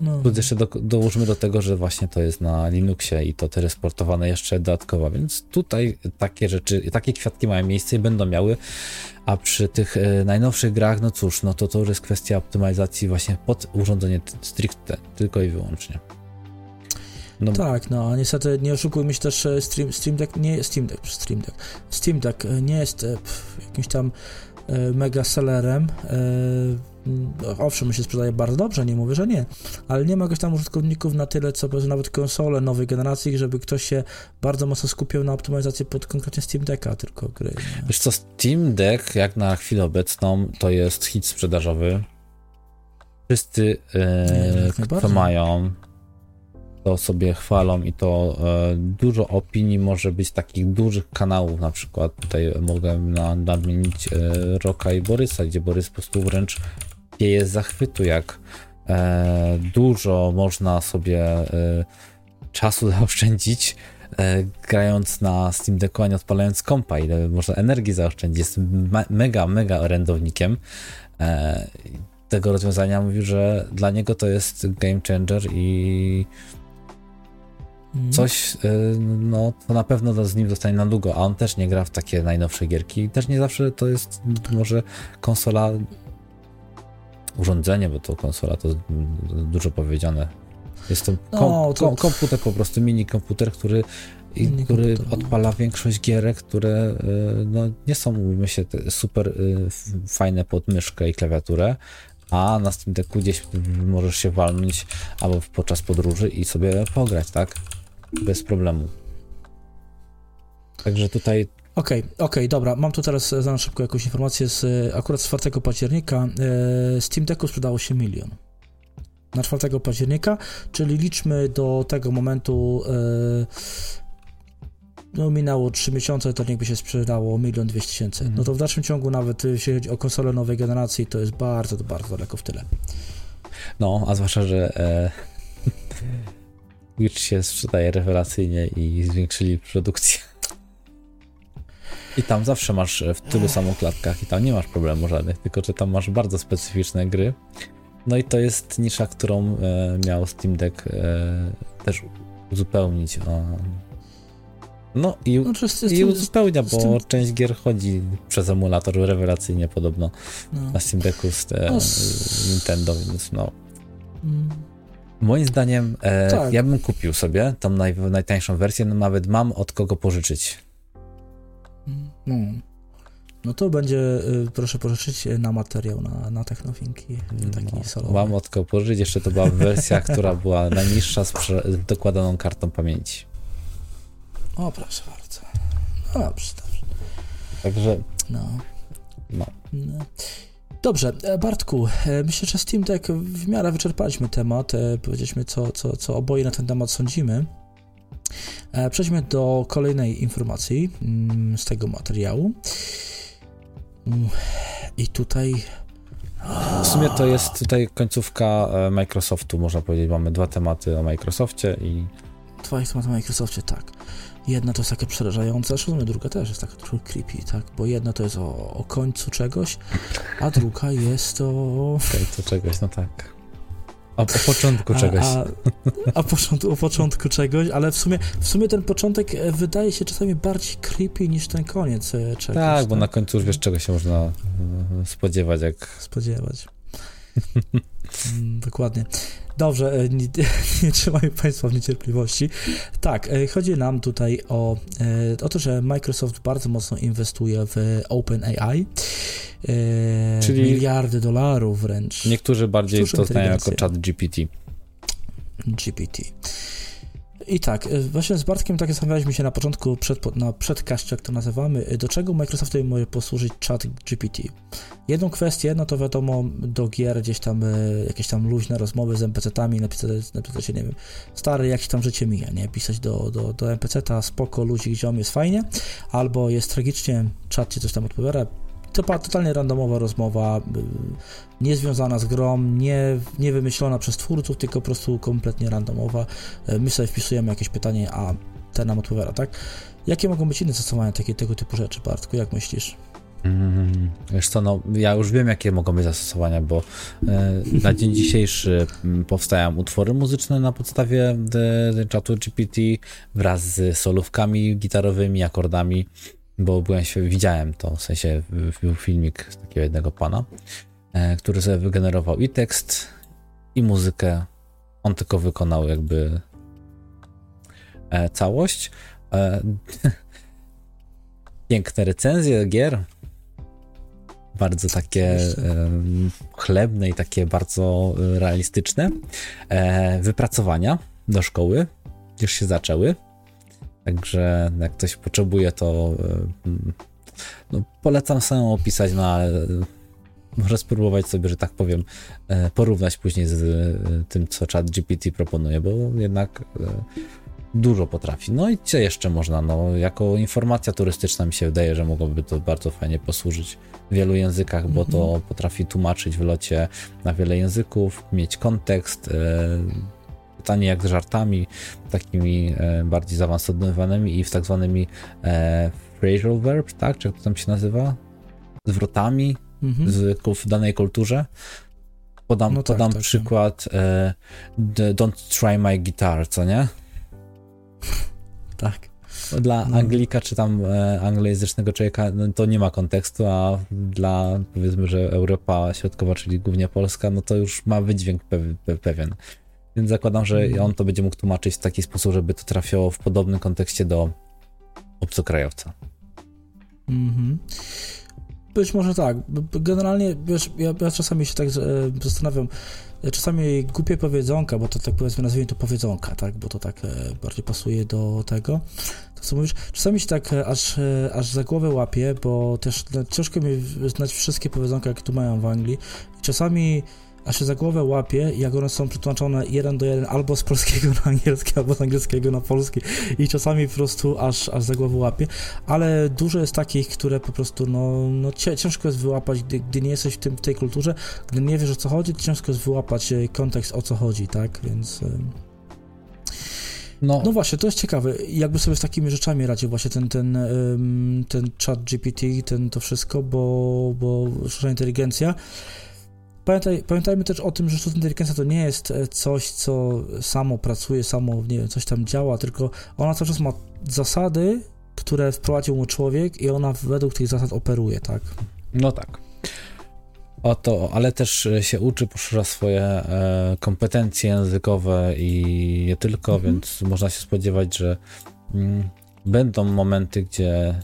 no. Tu jeszcze do, dołóżmy do tego, że właśnie to jest na Linuxie i to telesportowane jeszcze dodatkowo, więc tutaj takie rzeczy, takie kwiatki mają miejsce i będą miały, a przy tych e, najnowszych grach, no cóż, no to to już jest kwestia optymalizacji właśnie pod urządzenie stricte, tylko i wyłącznie. No. Tak, no niestety nie oszukujmy się też, Stream, Stream Deck nie Steam Deck, Stream Deck. Steam Deck e, nie jest e, pff, jakimś tam e, mega sellerem. Mm, owszem, my się sprzedaje bardzo dobrze, nie mówię, że nie, ale nie ma jakoś tam użytkowników na tyle, co nawet konsole nowej generacji, żeby ktoś się bardzo mocno skupiał na optymalizacji pod konkretnie Steam Decka, tylko gry. Nie? Wiesz co, Steam Deck jak na chwilę obecną to jest hit sprzedażowy. Wszyscy, e, nie, kto mają, to sobie chwalą i to e, dużo opinii może być takich dużych kanałów, na przykład tutaj mogę nadmienić e, Roka i Borysa, gdzie Borys po prostu wręcz wieje z zachwytu, jak e, dużo można sobie e, czasu zaoszczędzić e, grając na Steam Decku, a nie odpalając kompa, ile można energii zaoszczędzić. Jest me mega, mega orędownikiem e, tego rozwiązania. Mówił, że dla niego to jest game changer i mhm. coś, e, no to na pewno z nim zostanie na długo, a on też nie gra w takie najnowsze gierki. Też nie zawsze to jest może konsola urządzenie, bo to konsola to dużo powiedziane. Jest to, kom, no, to... komputer po prostu, mini komputer, który, mini który komputer. No. odpala większość gierek, które e, no, nie są, mówimy się, super e, fajne pod myszkę i klawiaturę, a na Steam Decku gdzieś możesz się walnąć albo podczas podróży i sobie pograć, tak? Bez problemu. Także tutaj Okej, okay, okej, okay, dobra. Mam tu teraz za szybko jakąś informację z akurat z 4 października. E, Steam Decku sprzedało się milion. Na 4 października, czyli liczmy do tego momentu. E, no, minęło 3 miesiące, to niechby się sprzedało milion dwieście tysięcy. Mhm. No to w dalszym ciągu, nawet jeśli chodzi o konsole nowej generacji, to jest bardzo, bardzo daleko w tyle. No, a zwłaszcza, że. E Switch się sprzedaje rewelacyjnie i zwiększyli produkcję. I tam zawsze masz w tylu samych klatkach i tam nie masz problemu żadnych, tylko że tam masz bardzo specyficzne gry. No i to jest nisza, którą e, miał Steam Deck e, też uzupełnić. O, no i, no, i uzupełnia, bo tym... część gier chodzi przez emulator rewelacyjnie podobno no. na Steam Decku z, te, no, z... Nintendo, więc no. Mm. Moim zdaniem e, tak. ja bym kupił sobie tą naj, najtańszą wersję, no nawet mam od kogo pożyczyć. No, no to będzie, y, proszę pożyczyć na materiał, na, na technowinki, taki no, solowy. Mam od kogo pożyczyć, jeszcze to była wersja, która była najniższa z dokładaną kartą pamięci. O, proszę bardzo. No dobrze, dobrze. Także. No. no. no. Dobrze, e, Bartku, e, myślę, że Steam Deck w miarę wyczerpaliśmy temat, e, powiedzieliśmy, co, co, co oboje na ten temat sądzimy. Przejdźmy do kolejnej informacji mm, z tego materiału. Mm, I tutaj. W sumie to jest tutaj końcówka Microsoftu, można powiedzieć. Mamy dwa tematy o Microsoftie i. Dwa tematy o Microsoftie, tak. Jedna to jest takie przerażające, zresztą druga też jest taka trochę creepy, tak? Bo jedna to jest o, o końcu czegoś, a druga jest o... Końcu czegoś, no tak. O, o początku czegoś. A, a, a początku, o początku czegoś, ale w sumie, w sumie ten początek e, wydaje się czasami bardziej creepy niż ten koniec e, czegoś. Tak, bo tak? na końcu już wiesz, czego się można e, spodziewać, jak... Spodziewać. Mm, dokładnie. Dobrze, e, nie, nie trzymają Państwa w niecierpliwości. Tak, e, chodzi nam tutaj o, e, o to, że Microsoft bardzo mocno inwestuje w OpenAI. Czyli miliardy dolarów wręcz. Niektórzy bardziej to znają jako chat GPT. GPT. I tak, y, właśnie z Bartkiem tak zastanawialiśmy się na początku, przed, na przedkaście, jak to nazywamy, y, do czego Microsoftowi może posłużyć chat GPT. Jedną kwestię, no to wiadomo, do gier gdzieś tam y, jakieś tam luźne rozmowy z NPC-tami, napisać, napisać nie wiem, stary, jak się tam życie mija, nie? Pisać do, do, do NPC-ta, spoko, ludzi, gdzie on jest fajnie, albo jest tragicznie, czat ci coś tam odpowiada, to totalnie randomowa rozmowa, y, niezwiązana z grą, nie, nie wymyślona przez twórców, tylko po prostu kompletnie randomowa. Y, my sobie wpisujemy jakieś pytanie, a ten nam odpowiada, tak? Jakie mogą być inne zastosowania takie, tego typu rzeczy, Bartku? Jak myślisz? Mm, wiesz co, no ja już wiem, jakie mogą być zastosowania, bo e, na dzień dzisiejszy mm, powstają utwory muzyczne na podstawie czatu GPT wraz z solówkami gitarowymi, akordami bo byłem widziałem to, w sensie był filmik z takiego jednego pana, e, który sobie wygenerował i tekst, i muzykę. On tylko wykonał jakby e, całość. E, piękne recenzje gier, bardzo takie chlebne i takie bardzo realistyczne. Wypracowania do szkoły już się zaczęły. Także jak ktoś potrzebuje, to e, no, polecam samemu opisać, no ale e, może spróbować sobie, że tak powiem, e, porównać później z tym, co chat GPT proponuje, bo jednak dużo potrafi. No i co jeszcze można? No, jako informacja turystyczna mi się wydaje, że mogłoby to bardzo fajnie posłużyć w wielu językach, bo to mhm. potrafi tłumaczyć w locie na wiele języków, mieć kontekst, pytanie jak z żartami, takimi e, bardziej zaawansowanymi i w tak zwanymi e, phrasal verbs, tak? Czy jak to tam się nazywa? Zwrotami mhm. z, w danej kulturze. Podam, no tak, podam tak, przykład e, Don't try my guitar, co nie? Tak. Dla no. Anglika czy tam e, anglojęzycznego człowieka no, to nie ma kontekstu, a dla powiedzmy, że Europa Środkowa, czyli głównie Polska, no to już ma wydźwięk pewien. Więc zakładam, że mhm. on to będzie mógł tłumaczyć w taki sposób, żeby to trafiało w podobnym kontekście do obcokrajowca. Mhm. Być może tak. Generalnie, wiesz, ja, ja czasami się tak e, zastanawiam, e, czasami głupie powiedzonka, bo to tak powiedzmy, nazwijmy to powiedzonka, tak, bo to tak e, bardziej pasuje do tego, to co mówisz, czasami się tak aż, aż za głowę łapię, bo też no, ciężko mi znać wszystkie powiedzonka, jakie tu mają w Anglii. czasami a się za głowę łapie, jak one są przetłumaczone jeden do jeden albo z polskiego na angielski, albo z angielskiego na polski i czasami po prostu aż, aż za głowę łapie, ale dużo jest takich, które po prostu no, no ciężko jest wyłapać, gdy, gdy nie jesteś w, tym, w tej kulturze, gdy nie wiesz o co chodzi, to ciężko jest wyłapać e, kontekst o co chodzi, tak, więc... No. no właśnie, to jest ciekawe. Jakby sobie z takimi rzeczami radził właśnie ten, ten, ten chat GPT, ten, to wszystko, bo, bo sztuczna inteligencja. Pamiętaj, pamiętajmy też o tym, że sztuczna inteligencja to nie jest e, coś, co samo pracuje, samo, nie wiem, coś tam działa, tylko ona cały czas ma zasady, które wprowadził mu człowiek i ona według tych zasad operuje, tak? No tak. Oto, ale też się uczy, poszerza swoje e, kompetencje językowe i nie tylko, mhm. więc można się spodziewać, że mm, będą momenty, gdzie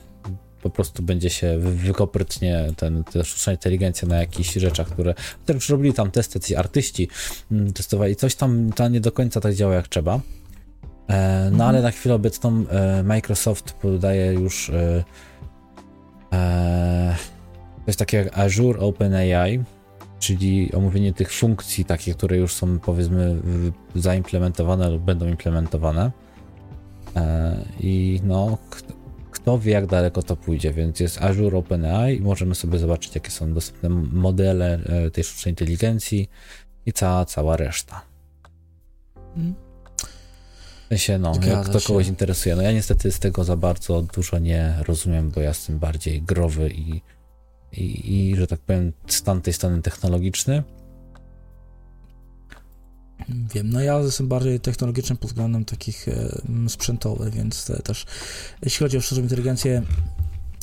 po prostu będzie się wykoprytnie ten, ta sztuczna inteligencja na jakichś rzeczach, które też robili tam testy, ci artyści mm, testowali, coś tam ta nie do końca tak działa jak trzeba. E, no mhm. ale na chwilę obecną e, Microsoft podaje już e, coś takiego jak Azure OpenAI, czyli omówienie tych funkcji takie, które już są powiedzmy zaimplementowane lub będą implementowane. I no, kto wie jak daleko to pójdzie, więc jest Azure OpenAI i możemy sobie zobaczyć jakie są dostępne modele e, tej sztucznej inteligencji i cała, cała reszta. Hmm. W sensie, no, Zgadza jak to się. kogoś interesuje. No ja niestety z tego za bardzo dużo nie rozumiem, bo ja jestem bardziej growy i i, i że tak powiem, stan tej strony technologiczny? Wiem, no ja jestem bardziej technologiczny pod względem takich e, sprzętowych, więc też jeśli chodzi o sztuczną inteligencję,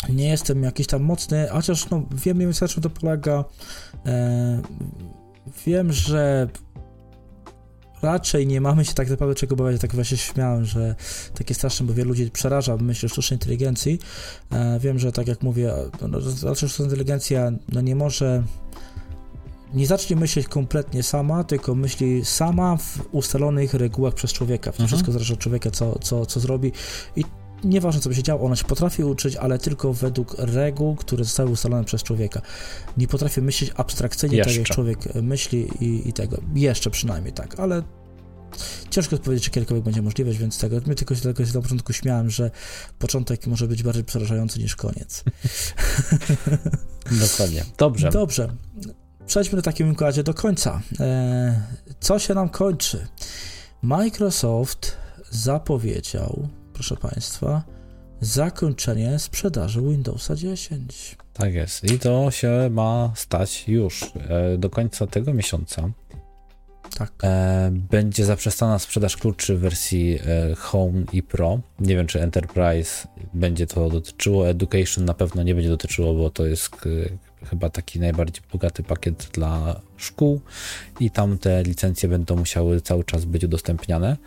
nie jestem jakiś tam mocny, chociaż no, wiem mniej więcej na czym to polega. E, wiem, że raczej nie mamy się tak naprawdę czego obawiać. Tak właśnie śmiałem, że takie straszne, bo wielu ludzi przeraża myśl sztucznej inteligencji. E, wiem, że tak jak mówię, no, raczej sztuczna inteligencja no, nie może nie zacznie myśleć kompletnie sama, tylko myśli sama w ustalonych regułach przez człowieka. Mhm. Wszystko zależy od człowieka, co, co, co zrobi. I nieważne co by się działo, ona się potrafi uczyć, ale tylko według reguł, które zostały ustalone przez człowieka. Nie potrafi myśleć abstrakcyjnie, Jeszcze. tak jak człowiek myśli i, i tego. Jeszcze przynajmniej tak, ale ciężko powiedzieć, czy kiedykolwiek będzie możliwość, więc tego, my tylko się tego na początku śmiałem, że początek może być bardziej przerażający niż koniec. Dokładnie. Dobrze. Dobrze. Przejdźmy do takim układzie do końca. E, co się nam kończy? Microsoft zapowiedział proszę Państwa, zakończenie sprzedaży Windowsa 10. Tak jest. I to się ma stać już e, do końca tego miesiąca. Tak. E, będzie zaprzestana sprzedaż kluczy w wersji Home i Pro. Nie wiem, czy Enterprise będzie to dotyczyło. Education na pewno nie będzie dotyczyło, bo to jest chyba taki najbardziej bogaty pakiet dla szkół i tam te licencje będą musiały cały czas być udostępniane.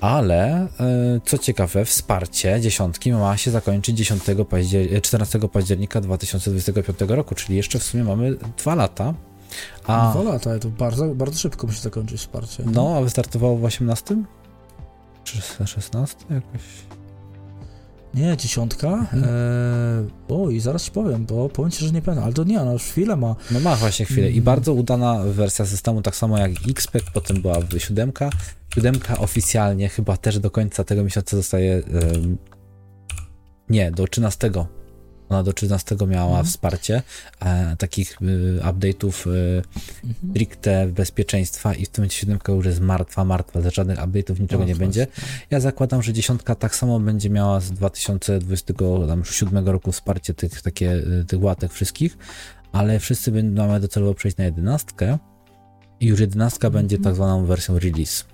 Ale e, co ciekawe, wsparcie dziesiątki ma się zakończyć 10 paździer 14 października 2025 roku, czyli jeszcze w sumie mamy dwa lata. A... Dwa lata, to bardzo, bardzo szybko musi zakończyć wsparcie. No, a wystartowało w 18? Czy 16 jakoś? Nie, dziesiątka. Hmm. Eee, i zaraz ci powiem, bo powiem ci, że nie pamiętam, ale to nie, ona już chwilę ma. No ma właśnie chwilę i hmm. bardzo udana wersja systemu, tak samo jak XPEC, potem była siódemka. Siódemka oficjalnie chyba też do końca tego miesiąca zostaje. nie, do 13 ona do 13 miała mhm. wsparcie e, takich y, update'ów y, mhm. stricte bezpieczeństwa i w tym momencie 7 już jest martwa, martwa, za żadnych update'ów niczego nie będzie. Ja zakładam, że dziesiątka tak samo będzie miała z 2027 roku wsparcie tych, takie, y, tych łatek wszystkich, ale wszyscy będą mamy docelowo przejść na 11 i już 11 mhm. będzie tak zwaną wersją release.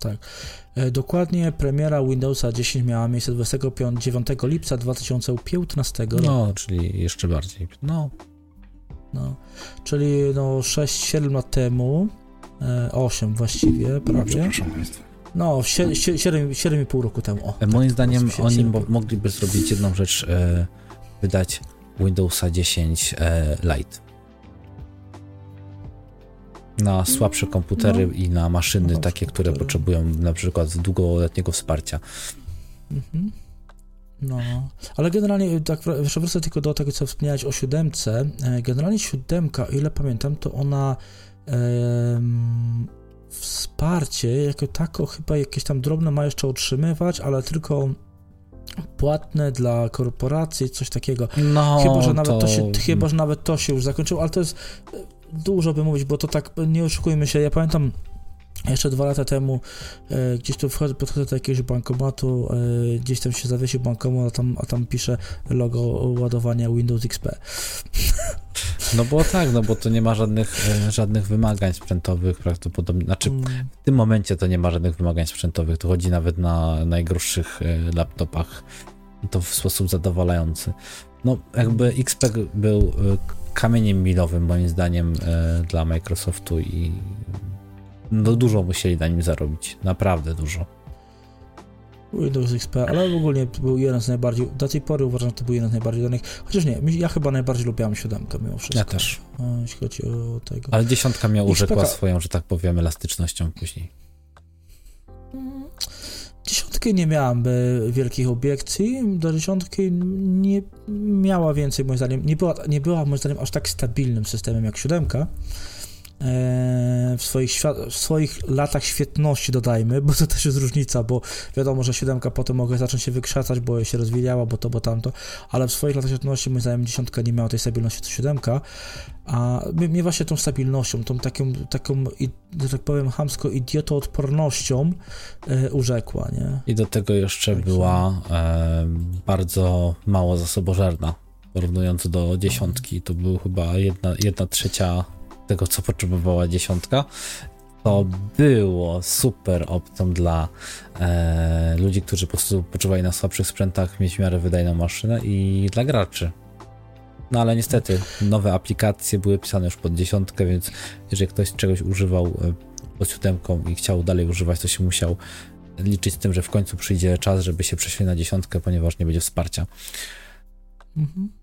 Tak. E, dokładnie premiera Windowsa 10 miała miejsce 29 lipca 2015 roku. No, czyli jeszcze bardziej. No. no. Czyli no 6-7 lat temu, 8 e, właściwie, no, prawie. No, przepraszam Państwa. No, 7,5 roku temu. O, e, Moim tak, zdaniem oni mogliby zrobić jedną rzecz, e, wydać Windowsa 10 e, Lite na słabsze komputery no. i na maszyny no, takie, które potrzebują na przykład długoletniego wsparcia. Mhm. No, ale generalnie, tak wrócę tylko do tego, co wspomniałeś o siódemce. E, generalnie siódemka, o ile pamiętam, to ona wsparcie jako tako chyba jakieś tam drobne ma jeszcze otrzymywać, ale tylko płatne dla korporacji, coś takiego. No, chyba, że nawet to... to się, chyba, że nawet to się już zakończyło, ale to jest dużo by mówić, bo to tak, nie oszukujmy się, ja pamiętam Jeszcze dwa lata temu e, gdzieś tu wchodzę, podchodzę do jakiegoś bankomatu, e, gdzieś tam się zawiesił bankomat, a tam, a tam pisze logo ładowania Windows XP. No bo tak, no bo to nie ma żadnych, e, żadnych wymagań sprzętowych prawdopodobnie, znaczy Mm, w tym momencie to nie ma żadnych wymagań sprzętowych, to chodzi nawet na najgorszych e, laptopach to w sposób zadowalający. No jakby XP był e, kamieniem milowym moim zdaniem e, dla Microsoftu i no dużo musieli na nim zarobić, naprawdę dużo. Windows XP, ale ogólnie był jeden z najbardziej, do tej pory uważam, że to był jeden z najbardziej danych, chociaż nie, ja chyba najbardziej lubiałem siódemkę mimo wszystko. Ja też. E, Jeśli chodzi o tego. Ale dziesiątka XP urzekła ka- swoją, że tak powiem, elastycznością później. Dziesiątki nie miałem wielkich obiekcji, do dziesiątki nie miała więcej moim zdaniem, nie była, nie była moim zdaniem aż tak stabilnym systemem jak siódemka. E, W swoich, w swoich latach świetności dodajmy, bo to też jest różnica, bo wiadomo, że siódemka potem mogła zacząć się wykrzacać, bo się rozwijała, bo to, bo tamto, ale w swoich latach świetności moim zdaniem dziesiątka nie miała tej stabilności co siódemka, a mnie właśnie tą stabilnością, tą taką, taką że tak powiem, chamsko idiotoodpornością e, urzekła, nie? I do tego jeszcze Także- była e, bardzo mało zasobożerna. Porównując do dziesiątki, to był chyba jedna, jedna trzecia tego, co potrzebowała dziesiątka. To było super opcją dla e, ludzi, którzy po prostu potrzebowali na słabszych sprzętach mieć w miarę wydajną maszynę i dla graczy. No ale niestety, nowe aplikacje były pisane już pod dziesiątkę, więc jeżeli ktoś czegoś używał e, pod siódemką i chciał dalej używać, to się musiał liczyć z tym, że w końcu przyjdzie czas, żeby się przeszli na dziesiątkę, ponieważ nie będzie wsparcia. Mhm.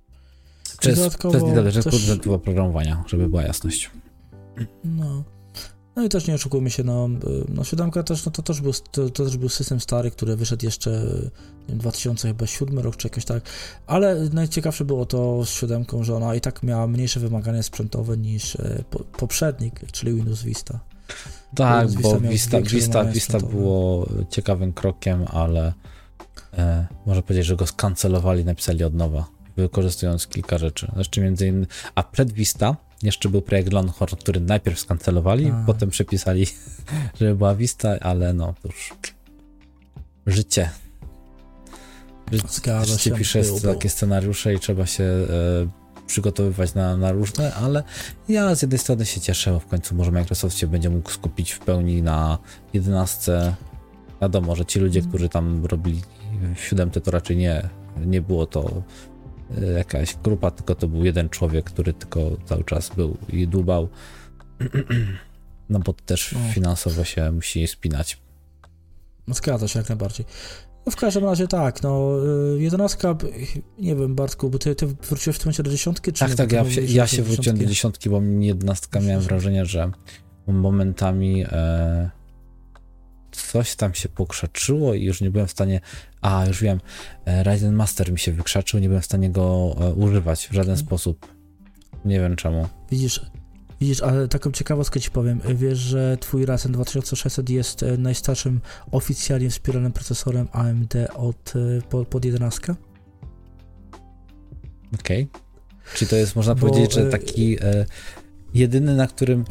Przez Dodatkowo kwestii zależnych też- od oprogramowania, żeby była jasność. No. No i też nie oszukujmy się, no, y, no siódemka też, no to też był, to, to też był system stary, który wyszedł jeszcze nie wiem, 2007 rok czy jakoś tak, ale najciekawsze było to z siódemką, że ona i tak miała mniejsze wymagania sprzętowe niż e, po, poprzednik, czyli Windows Vista. Tak, Windows bo Vista Vista, Vista, Vista było ciekawym krokiem, ale e, można powiedzieć, że go skancelowali, napisali od nowa, wykorzystując kilka rzeczy. Jeszcze między innymi, a przed Vista jeszcze był projekt Longhorn, który najpierw skancelowali, A. potem przepisali, żeby była Vista, ale no cóż, życie. Zgadza Życie się, pisze było, takie scenariusze i trzeba się e, przygotowywać na, na różne, ale ja z jednej strony się cieszę, bo w końcu może Microsoft się będzie mógł skupić w pełni na 11. Wiadomo, że ci ludzie, Mhm. którzy tam robili 7 to raczej nie, nie było to jakaś grupa, tylko to był jeden człowiek, który tylko cały czas był i dłubał. No bo też No. finansowo się musi spinać. No, Zgadza się jak najbardziej. No w każdym razie tak, no y, jedenastka, nie wiem Bartku, bo ty, ty wróciłeś w tym momencie do dziesiątki, czy Tak, nie? tak, ja, się, ja się wróciłem do dziesiątki. bo mi jedenastka miałem wrażenie, że momentami e, coś tam się pokrzaczyło i już nie byłem w stanie, a już wiem, e, Ryzen Master mi się wykrzaczył, nie byłem w stanie go e, używać w żaden Mhm. sposób. Nie wiem czemu. Widzisz, widzisz, ale taką ciekawostkę ci powiem. Wiesz, że twój Ryzen 2600 jest e, najstarszym oficjalnie wspieranym procesorem AMD od, po, pod 11? Okej. Czyli to jest, można Bo, powiedzieć, że taki e, jedyny, na którym,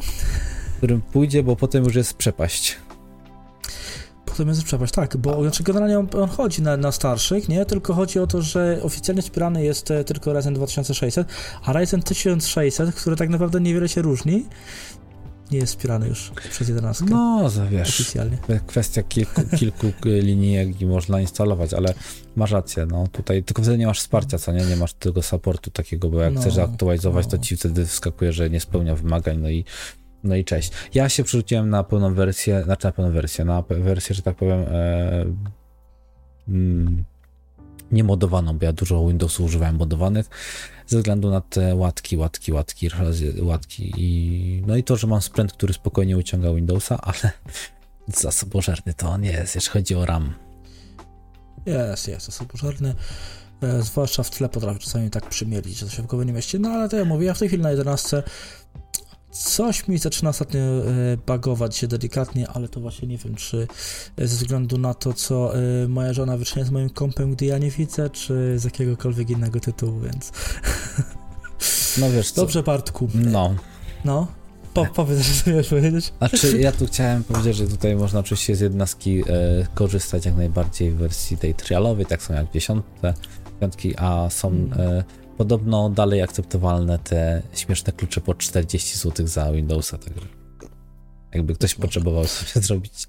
którym pójdzie, bo potem już jest przepaść. Potem jest przepaść, tak, bo znaczy generalnie on, on chodzi na, na starszych, nie? Tylko chodzi o to, że oficjalnie wspierany jest e, tylko Ryzen 2600, a Ryzen 1600, który tak naprawdę niewiele się różni, nie jest wspierany już przez 11 No, wiesz. oficjalnie. kwestia kilku, kilku linijek i można instalować, ale masz rację, no tutaj tylko wtedy nie masz wsparcia, co nie, nie masz tego supportu takiego, bo jak No, chcesz aktualizować, to no. ci wtedy wskakuje, że nie spełnia wymagań, no i no i cześć. Ja się przerzuciłem na pełną wersję, znaczy na pełną wersję, na wersję, że tak powiem e, mm, niemodowaną, bo ja dużo Windowsów używałem modowanych, ze względu na te łatki, łatki, łatki, łatki i no i to, że mam sprzęt, który spokojnie uciąga Windowsa, ale zasobożerny to on jest, jeśli chodzi o RAM. Jest, jest, pożarny. E, zwłaszcza w tle potrafi czasami tak przymielić, że to się w głowie nie mieści. No ale to ja mówię, ja w tej chwili na 11 coś mi zaczyna ostatnio e, bagować się delikatnie, ale to właśnie nie wiem, czy e, ze względu na to, co e, moja żona wyczynia z moim kompem, gdy ja nie widzę, czy z jakiegokolwiek innego tytułu, więc No wiesz co, dobrze Bartku. no, No, Po, powiedz, że chcesz powiedzieć. Znaczy, ja tu chciałem powiedzieć, że tutaj można oczywiście z jednostki e, korzystać jak najbardziej w wersji tej trialowej, tak samo jak piątki, a są mm. e, podobno dalej akceptowalne te śmieszne klucze po 40 zł za Windowsa, także jakby ktoś potrzebował sobie zrobić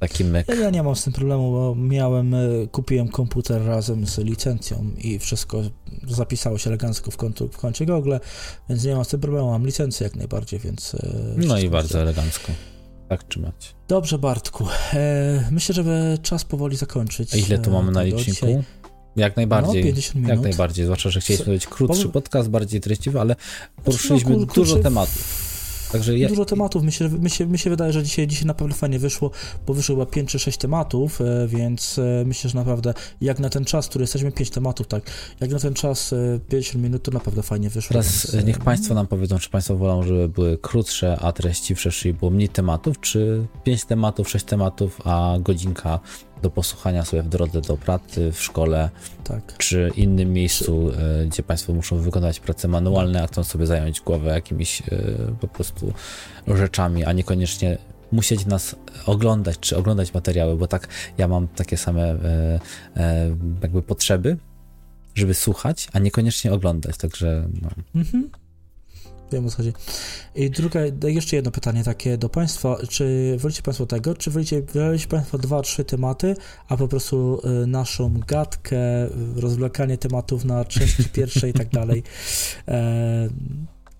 taki myk. Ja, nie mam z tym problemu, bo miałem, e, kupiłem komputer razem z licencją i wszystko zapisało się elegancko w, kontu, w koncie Google, więc nie mam z tym problemu, mam licencję jak najbardziej, więc... E, no i bardzo się... elegancko. Tak trzymać. Dobrze, Bartku. E, myślę, że czas powoli zakończyć. A ile tu mamy na liczniku? Dzisiaj. Jak najbardziej. No, 50 minut. Jak najbardziej, zwłaszcza, że chcieliśmy mieć krótszy podcast, bardziej treściwy, ale poruszyliśmy no, dużo tematów. Także ja... Dużo tematów. Mi się, mi, się, mi się wydaje, że dzisiaj, dzisiaj naprawdę fajnie wyszło, bo wyszło chyba 5 czy 6 tematów, e, więc e, myślę, że naprawdę jak na ten czas, który jesteśmy, 5 tematów, tak, jak na ten czas 50 e, minut, to naprawdę fajnie wyszło. Teraz więc... niech Państwo nam powiedzą, czy Państwo wolą, żeby były krótsze, a treściwsze, czyli było mniej tematów, czy 5 tematów, 6 tematów, a godzinka do posłuchania sobie w drodze do pracy, w szkole, tak. czy innym miejscu, e, gdzie Państwo muszą wykonać prace manualne, a chcą sobie zająć głowę jakimiś e, po prostu rzeczami, a niekoniecznie musieć nas oglądać, czy oglądać materiały, bo tak ja mam takie same e, jakby potrzeby, żeby słuchać, a niekoniecznie oglądać, także no. Mhm. Wiem o co chodzi. I druga, jeszcze jedno pytanie takie do Państwa. Czy wolicie Państwo tego, czy wolicie, wolicie Państwo dwa, trzy tematy, a po prostu y, naszą gadkę, rozwlekanie tematów na części pierwszej i tak dalej. E,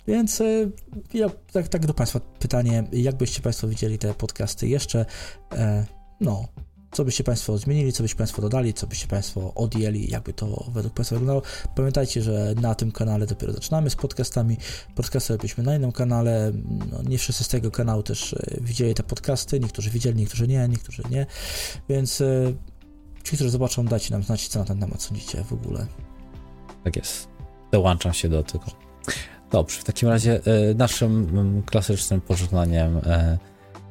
więc y, ja, tak, tak do Państwa pytanie, jak byście Państwo widzieli te podcasty jeszcze? E, no, co byście Państwo zmienili, co byście Państwo dodali, co byście Państwo odjęli, jakby to według Państwa wyglądało. Pamiętajcie, że na tym kanale dopiero zaczynamy z podcastami. Podcasty robiliśmy na innym kanale. No, nie wszyscy z tego kanału też e, widzieli te podcasty. Niektórzy widzieli, niektórzy nie, niektórzy nie. Więc e, ci, którzy zobaczą, dajcie nam znać, co na ten temat sądzicie w ogóle. Tak jest. Dołączam się do tego. Dobrze, w takim razie e, naszym mm, klasycznym pożegnaniem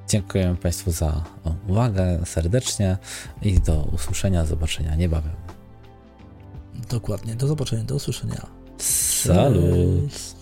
Dziękuję Państwu za uwagę serdecznie i do usłyszenia, zobaczenia niebawem. Dokładnie, do zobaczenia, do usłyszenia. Salut!